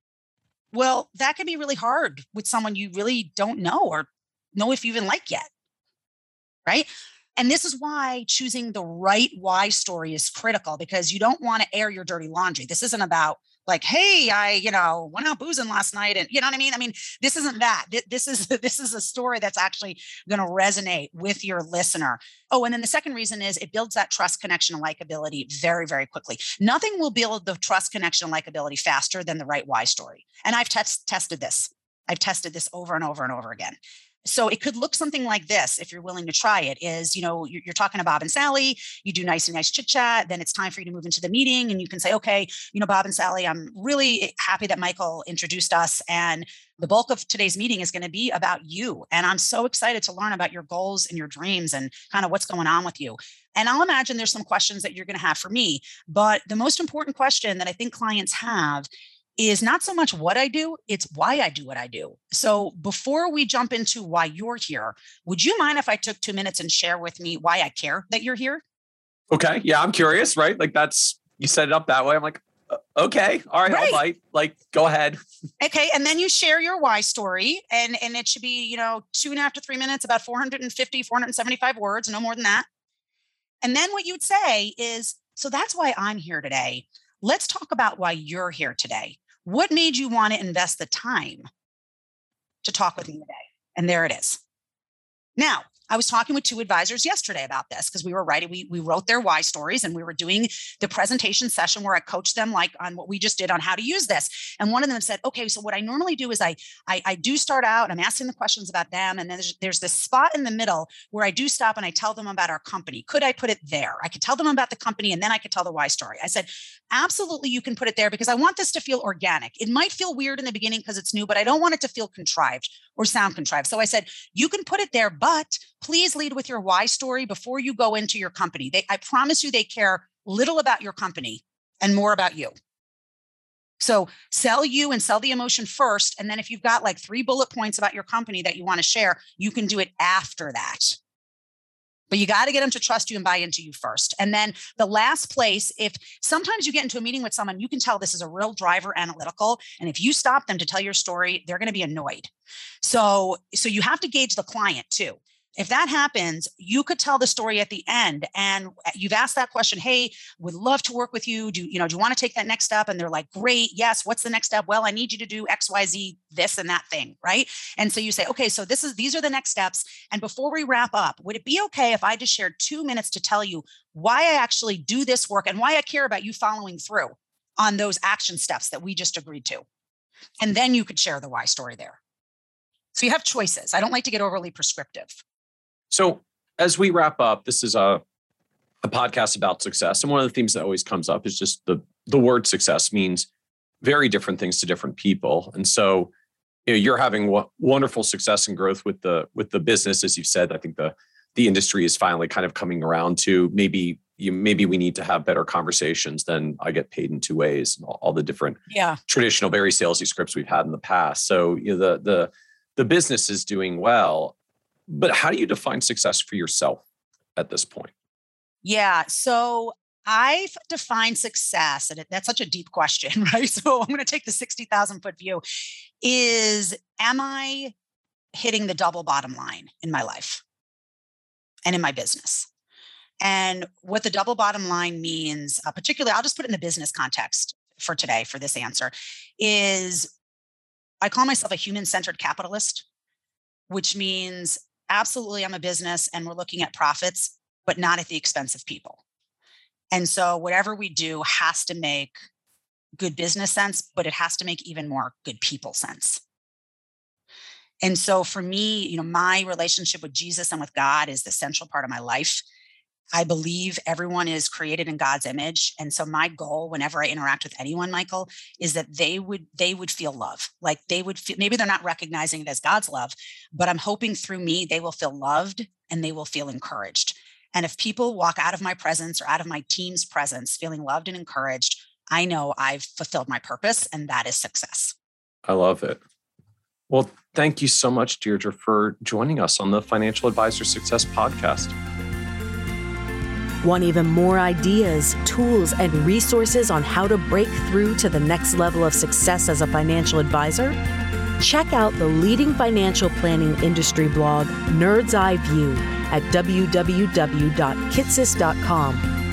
Well, that can be really hard with someone you really don't know or know if you even like yet. Right. And this is why choosing the right why story is critical because you don't want to air your dirty laundry. This isn't about like, hey, I, you know, went out boozing last night. And you know what I mean? I mean, this isn't that. This is this is a story that's actually going to resonate with your listener. Oh, and then the second reason is it builds that trust, connection, and likability very, very quickly. Nothing will build the trust, connection, and likability faster than the right why story. And I've test, tested this. I've tested this over and over and over again. So it could look something like this if you're willing to try it is, you know, you're, talking to Bob and Sally, you do nice and nice chit chat, then it's time for you to move into the meeting and you can say, okay, you know, Bob and Sally, I'm really happy that Michael introduced us and the bulk of today's meeting is going to be about you. And I'm so excited to learn about your goals and your dreams and kind of what's going on with you. And I'll imagine there's some questions that you're going to have for me. But the most important question that I think clients have is not so much what I do, it's why I do what I do. So before we jump into why you're here, would you mind if I took two minutes and share with me why I care that you're here? Okay. Yeah, I'm curious, right? Like that's, you set it up that way. I'm like, uh, okay, all right, right. I'll bite. Like, go ahead. Okay. And then you share your why story and, and it should be, you know, two and a half to three minutes, about 450, 475 words, no more than that. And then what you would say is, so that's why I'm here today. Let's talk about why you're here today. What made you want to invest the time to talk with me today? And there it is. Now, I was talking with two advisors yesterday about this because we were writing, we, we wrote their why stories and we were doing the presentation session where I coached them like on what we just did on how to use this. And one of them said, okay, so what I normally do is I, I, I do start out, I'm asking the questions about them. And then there's, there's this spot in the middle where I do stop and I tell them about our company. Could I put it there? I could tell them about the company and then I could tell the why story. I said, absolutely, you can put it there because I want this to feel organic. It might feel weird in the beginning because it's new, but I don't want it to feel contrived or sound contrived. So I said, you can put it there, but please lead with your why story before you go into your company. They, I promise you, they care little about your company and more about you. So sell you and sell the emotion first. And then if you've got like three bullet points about your company that you want to share, you can do it after that but you got to get them to trust you and buy into you first. And then the last place, if sometimes you get into a meeting with someone, you can tell this is a real driver analytical. And if you stop them to tell your story, they're going to be annoyed. So, so you have to gauge the client too if that happens, you could tell the story at the end and uh, you've asked that question, hey, would love to work with you. Do you know, do you want to take that next step? And they're like, great, yes. What's the next step? Well, I need you to do XYZ, this and that thing, right? And so you say, okay, so this is these are the next steps. And before we wrap up, would it be okay if I just shared two minutes to tell you why I actually do this work and why I care about you following through on those action steps that we just agreed to? And then you could share the why story there. So you have choices. I don't like to get overly prescriptive. So as we wrap up, this is a a podcast about success, and one of the themes that always comes up is just the the word success means very different things to different people, and so you know, you're having wonderful success and growth with the with the business, as you've said. I think the the industry is finally kind of coming around to maybe you maybe we need to have better conversations than I get paid in two ways and all, all the different yeah traditional very salesy scripts we've had in the past. So you know the the the business is doing well but how do you define success for yourself at this point? Yeah. So I've defined success, and that's such a deep question, right? So I'm going to take the 60,000 foot view is am I hitting the double bottom line in my life and in my business? And what the double bottom line means, uh, particularly, I'll just put it in the business context for today for this answer, is I call myself a human centered capitalist, which means absolutely I'm a business and we're looking at profits, but not at the expense of people. And so whatever we do has to make good business sense, but it has to make even more good people sense. And so for me, you know, my relationship with Jesus and with God is the central part of my life. I believe everyone is created in God's image. And so my goal whenever I interact with anyone, Michael, is that they would they would feel love. Like they would feel maybe they're not recognizing it as God's love, but I'm hoping through me they will feel loved and they will feel encouraged. And if people walk out of my presence or out of my team's presence feeling loved and encouraged, I know I've fulfilled my purpose and that is success. I love it. Well, thank you so much, Deirdre, for joining us on the Financial Advisor Success Podcast. Want even more ideas, tools, and resources on how to break through to the next level of success as a financial advisor? Check out the leading financial planning industry blog, Nerd's Eye View, at www.kitces.com,